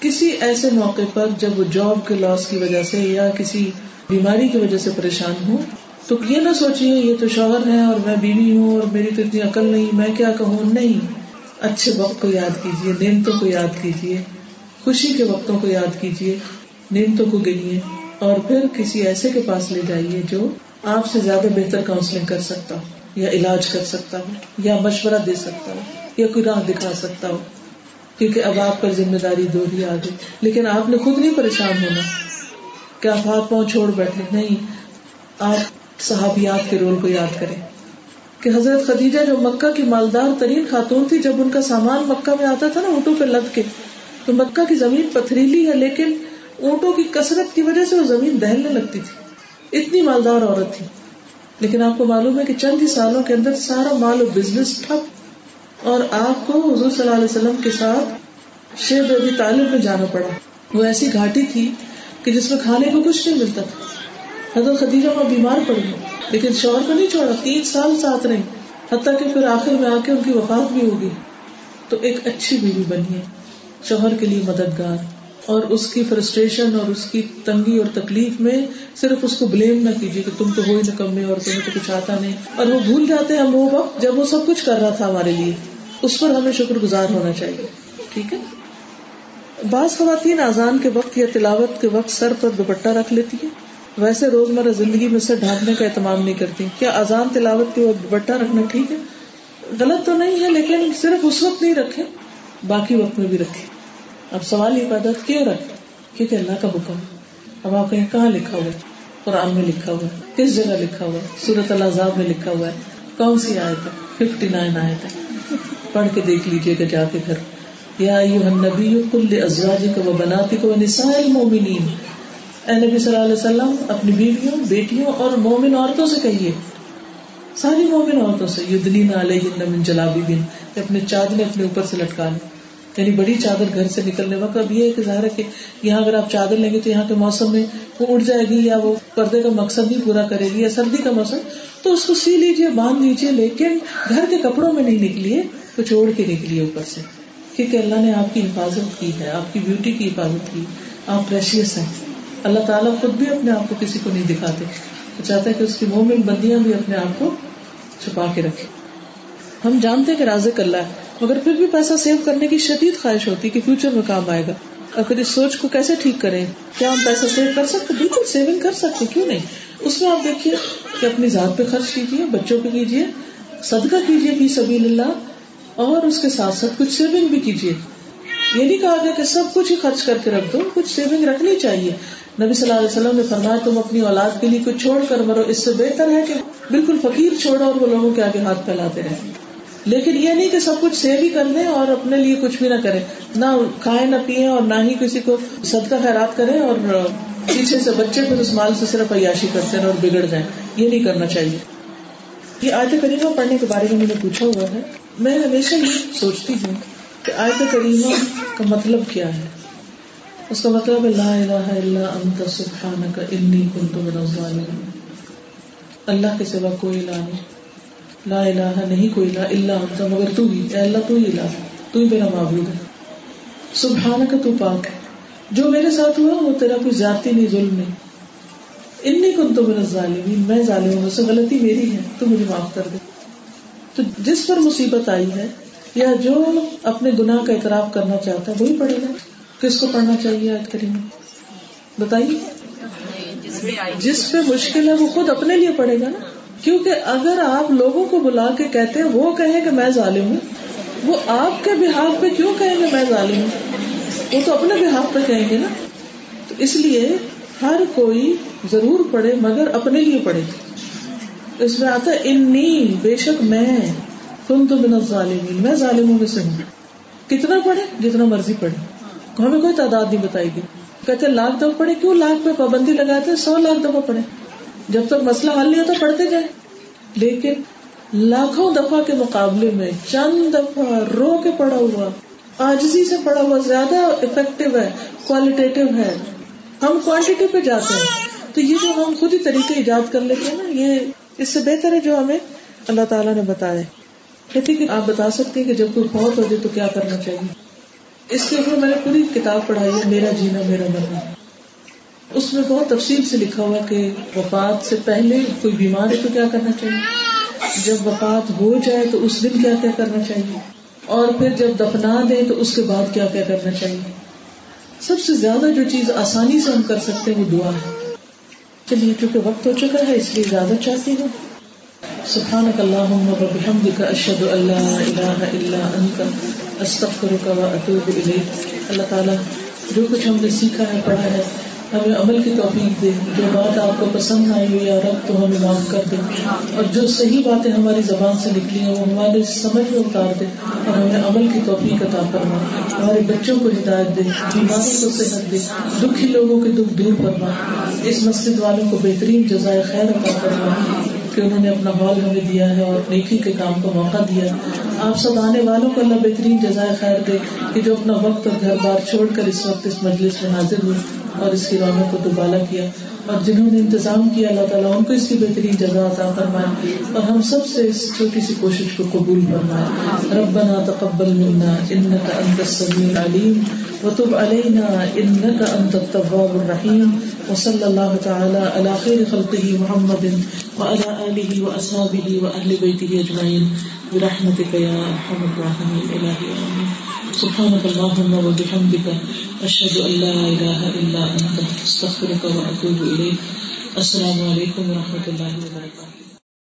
کسی ایسے موقع پر جب وہ جاب کے لاس کی وجہ سے یا کسی بیماری کی وجہ سے پریشان ہوں تو یہ نہ سوچیے یہ تو شوہر ہے اور میں بیوی ہوں اور میری تو اتنی عقل نہیں میں کیا کہوں نہیں اچھے وقت کو یاد کیجیے نعمتوں کو یاد کیجیے خوشی کے وقتوں کو یاد کیجیے نعمتوں کو گنیے اور پھر کسی ایسے کے پاس لے جائیے جو آپ سے زیادہ بہتر کاؤنسلنگ کر سکتا ہوں یا علاج کر سکتا ہوں یا مشورہ دے سکتا ہو یا کوئی راہ دکھا سکتا ہو کیونکہ اب آپ پر ذمہ داری دو ہی گئی لیکن آپ نے خود نہیں پریشان ہونا کہ آپ آپ ہاتھ پاؤں چھوڑ بیٹھے نہیں صحابیات کے رول کو یاد کہ حضرت خدیجہ جو مکہ کی مالدار ترین خاتون تھی جب ان کا سامان مکہ میں آتا تھا نا اونٹوں پہ لد کے تو مکہ کی زمین پتھریلی ہے لیکن اونٹوں کی کثرت کی وجہ سے وہ زمین دہلنے لگتی تھی اتنی مالدار عورت تھی لیکن آپ کو معلوم ہے کہ چند ہی سالوں کے اندر سارا مال و بزنس ٹھپ اور آپ کو حضور صلی اللہ علیہ وسلم کے ساتھ شیر طالب میں جانا پڑا وہ ایسی گھاٹی تھی کہ جس میں کھانے کو کچھ نہیں ملتا تھا حضرت خدیجہ وہاں بیمار پڑ گیا لیکن شوہر کو نہیں چھوڑا تین سال ساتھ رہی حتیٰ کہ پھر آخر میں آ کے ان کی وفات بھی ہوگی تو ایک اچھی بیوی بنی ہے شوہر کے لیے مددگار اور اس کی فرسٹریشن اور اس کی تنگی اور تکلیف میں صرف اس کو بلیم نہ کیجیے کہ تم تو وہی رقم میں اور تمہیں تو کچھ آتا نہیں اور وہ بھول جاتے ہیں ہم وہ وقت جب وہ سب کچھ کر رہا تھا ہمارے لیے اس پر ہمیں شکر گزار ہونا چاہیے ٹھیک ہے بعض خواتین اذان کے وقت یا تلاوت کے وقت سر پر دوپٹہ رکھ لیتی ہے ویسے روزمرہ زندگی میں سر ڈھانکنے کا اہتمام نہیں کرتی کیا آزان تلاوت کے وقت دوپٹہ رکھنا ٹھیک ہے غلط تو نہیں ہے لیکن صرف اس وقت نہیں رکھے باقی وقت میں بھی رکھے اب سوال یہ پیدا رہا کیونکہ اللہ کا حکم اب آپ کہیں کہاں لکھا ہوا ہے قرآن میں لکھا ہوا ہے کس جگہ لکھا ہوا ہے سورت اللہ کون سی آیت تھا پڑھ کے دیکھ لیجیے گا جا کے گھر نبی ازواج کو بناتی کو نبی صلی اللہ علیہ وسلم اپنی بیویوں بیٹیوں اور مومن عورتوں سے کہیے ساری مومن عورتوں سے لے جلابی بن اپنے اپنے اوپر سے لٹکا لیں یعنی بڑی چادر گھر سے نکلنے وقت اب یہ ظاہر ہے کہ یہاں اگر آپ چادر لیں گے تو یہاں کے موسم میں وہ اڑ جائے گی یا وہ پردے کا مقصد بھی پورا کرے گی یا سردی کا موسم تو اس کو سی لیجیے باندھ لیجیے لیکن گھر کے کپڑوں میں نہیں نکلیے تو چھوڑ کے نکلیے اوپر سے کیونکہ اللہ نے آپ کی حفاظت کی ہے آپ کی بیوٹی کی حفاظت کی آپ ریشیس ہیں اللہ تعالیٰ خود بھی اپنے آپ کو کسی کو نہیں دکھاتے وہ چاہتا ہے کہ اس کی مومن بندیاں بھی اپنے آپ کو چھپا کے رکھے ہم جانتے کہ رازق اللہ ہے مگر پھر بھی پیسہ سیو کرنے کی شدید خواہش ہوتی کہ فیوچر میں کام آئے گا اور پھر اس سوچ کو کیسے ٹھیک کریں کیا ہم پیسہ سیو کر سکتے بالکل سیونگ کر سکتے کیوں نہیں اس میں آپ دیکھیے کہ اپنی ذات پہ خرچ کیجیے بچوں پہ کیجیے صدقہ کیجیے بھی سبھی اللہ اور اس کے ساتھ ساتھ کچھ سیونگ بھی کیجیے یہ نہیں کہا گیا کہ سب کچھ ہی خرچ کر کے رکھ دو کچھ سیونگ رکھنی چاہیے نبی صلی اللہ علیہ وسلم نے فرمایا تم اپنی اولاد کے لیے کچھ چھوڑ کر مرو اس سے بہتر ہے کہ بالکل فقیر چھوڑا اور وہ لوگوں کے آگے ہاتھ پھیلاتے رہے لیکن یہ نہیں کہ سب کچھ سیو ہی کر دیں اور اپنے لیے کچھ بھی نہ کریں نہ کھائیں نہ پیئے اور نہ ہی کسی کو صدقہ خیرات کرے اور پیچھے سے بچے پھر اس مال سے صرف عیاشی کرتے ہیں اور بگڑ جائیں یہ نہیں کرنا چاہیے یہ آیت کریمہ پڑھنے کے بارے میں مجھے پوچھا ہوا ہے میں ہمیشہ یہ سوچتی ہوں کہ آیت کریمہ کا مطلب کیا ہے اس کا مطلب لا الہ الا انت سبحانک انی کنت من الظالمین اللہ کے سوا کوئی الہ نہیں لا اللہ نہیں کوئی لا اللہ کا تو میرے ساتھ زیادتی نہیں غلطی میری ہے تو مجھے معاف کر دے تو جس پر مصیبت آئی ہے یا جو اپنے گناہ کا اعتراف کرنا چاہتا ہے وہی پڑے گا کس کو پڑھنا چاہیے آج کریم بتائیے جس پہ مشکل ہے وہ خود اپنے لیے پڑے گا نا کیونکہ اگر آپ لوگوں کو بلا کے کہتے ہیں وہ کہیں کہ میں ظالم ہوں وہ آپ کے بحاف پہ کیوں کہیں گے میں ظالم ہوں وہ تو اپنے بحاف پہ کہیں گے نا تو اس لیے ہر کوئی ضرور پڑھے مگر اپنے لیے پڑھے اس میں آتا انی بے شک میں تم تو بنا ظالمین میں ظالموں میں سے ہوں کتنا پڑھے جتنا مرضی پڑھے ہمیں کوئی تعداد نہیں بتائی گی کہتے لاکھ دفعہ پڑھے کیوں لاکھ پہ پابندی لگاتے سو لاکھ دفعہ پڑھے جب تک مسئلہ حل نہیں ہوتا پڑھتے جائیں لیکن لاکھوں دفعہ کے مقابلے میں چند دفعہ رو کے پڑا ہوا آجزی سے پڑا ہوا زیادہ افیکٹو ہے کوالٹیٹو ہے ہم کوانٹیٹی پہ جاتے ہیں تو یہ جو ہم خود ہی طریقے ایجاد کر لیتے ہیں نا یہ اس سے بہتر ہے جو ہمیں اللہ تعالیٰ نے بتایا کہتے کہ آپ بتا سکتے ہیں کہ جب کوئی بہت ہو جائے تو کیا کرنا چاہیے اس کے اوپر میں نے پوری کتاب پڑھائی ہے میرا جینا میرا مرنا اس میں بہت تفصیل سے لکھا ہوا کہ وفات سے پہلے کوئی بیمار ہے تو کیا کرنا چاہیے جب وفات ہو جائے تو اس دن کیا کیا کرنا چاہیے اور پھر جب دفنا دے تو اس کے بعد کیا کیا کرنا چاہیے سب سے زیادہ جو چیز آسانی سے ہم کر سکتے ہیں وہ دعا ہے چلیے چونکہ وقت ہو چکا ہے اس لیے زیادہ چاہتی ہوں سکھانک اللہ اللہ اللہ کا رکاو اللہ تعالیٰ جو کچھ ہم نے سیکھا ہے پڑھا ہے ہمیں عمل کی توفیق دے جو بات آپ کو پسند آئی ہوئی یا رب تو ہمیں معاف کر دے اور جو صحیح باتیں ہماری زبان سے نکلی ہیں وہ ہمارے سمجھ میں اتار دے اور ہمیں عمل کی توفیق عطا کرنا ہمارے بچوں کو ہدایت دے بیماری کو صحت دے دکھی لوگوں کے دکھ دور کرنا اس مسجد والوں کو بہترین جزائے خیر عطا کرنا کہ انہوں نے اپنا بال ہمیں دیا ہے اور نیکی کے کام کو موقع دیا آپ سب آنے والوں کو اللہ بہترین جزائے خیر دے کہ جو اپنا وقت اور گھر بار چھوڑ کر اس وقت اس مجلس میں حاضر ہوئے اور اس کی رونوں کو دوبالا کیا اور جنہوں نے انتظام کیا اللہ تعالیٰ ان کو اس کی بہترین جزا عطا فرمایا اور ہم سب سے اس چھوٹی سی کوشش کو قبول ربنا رب بنا انك ملنا السميع علیم وتب علينا انك انت کا الرحيم الله خلقه محمد وعلى آله وأصحابه وأهل بيته أجمعين برحمتك يا أرحم الراحمين إلهي آمين سبحانك اللهم وبحمدك أشهد أن لا إله إلا أنت أستغفرك وأتوب إليك السلام عليكم ورحمة وبركاته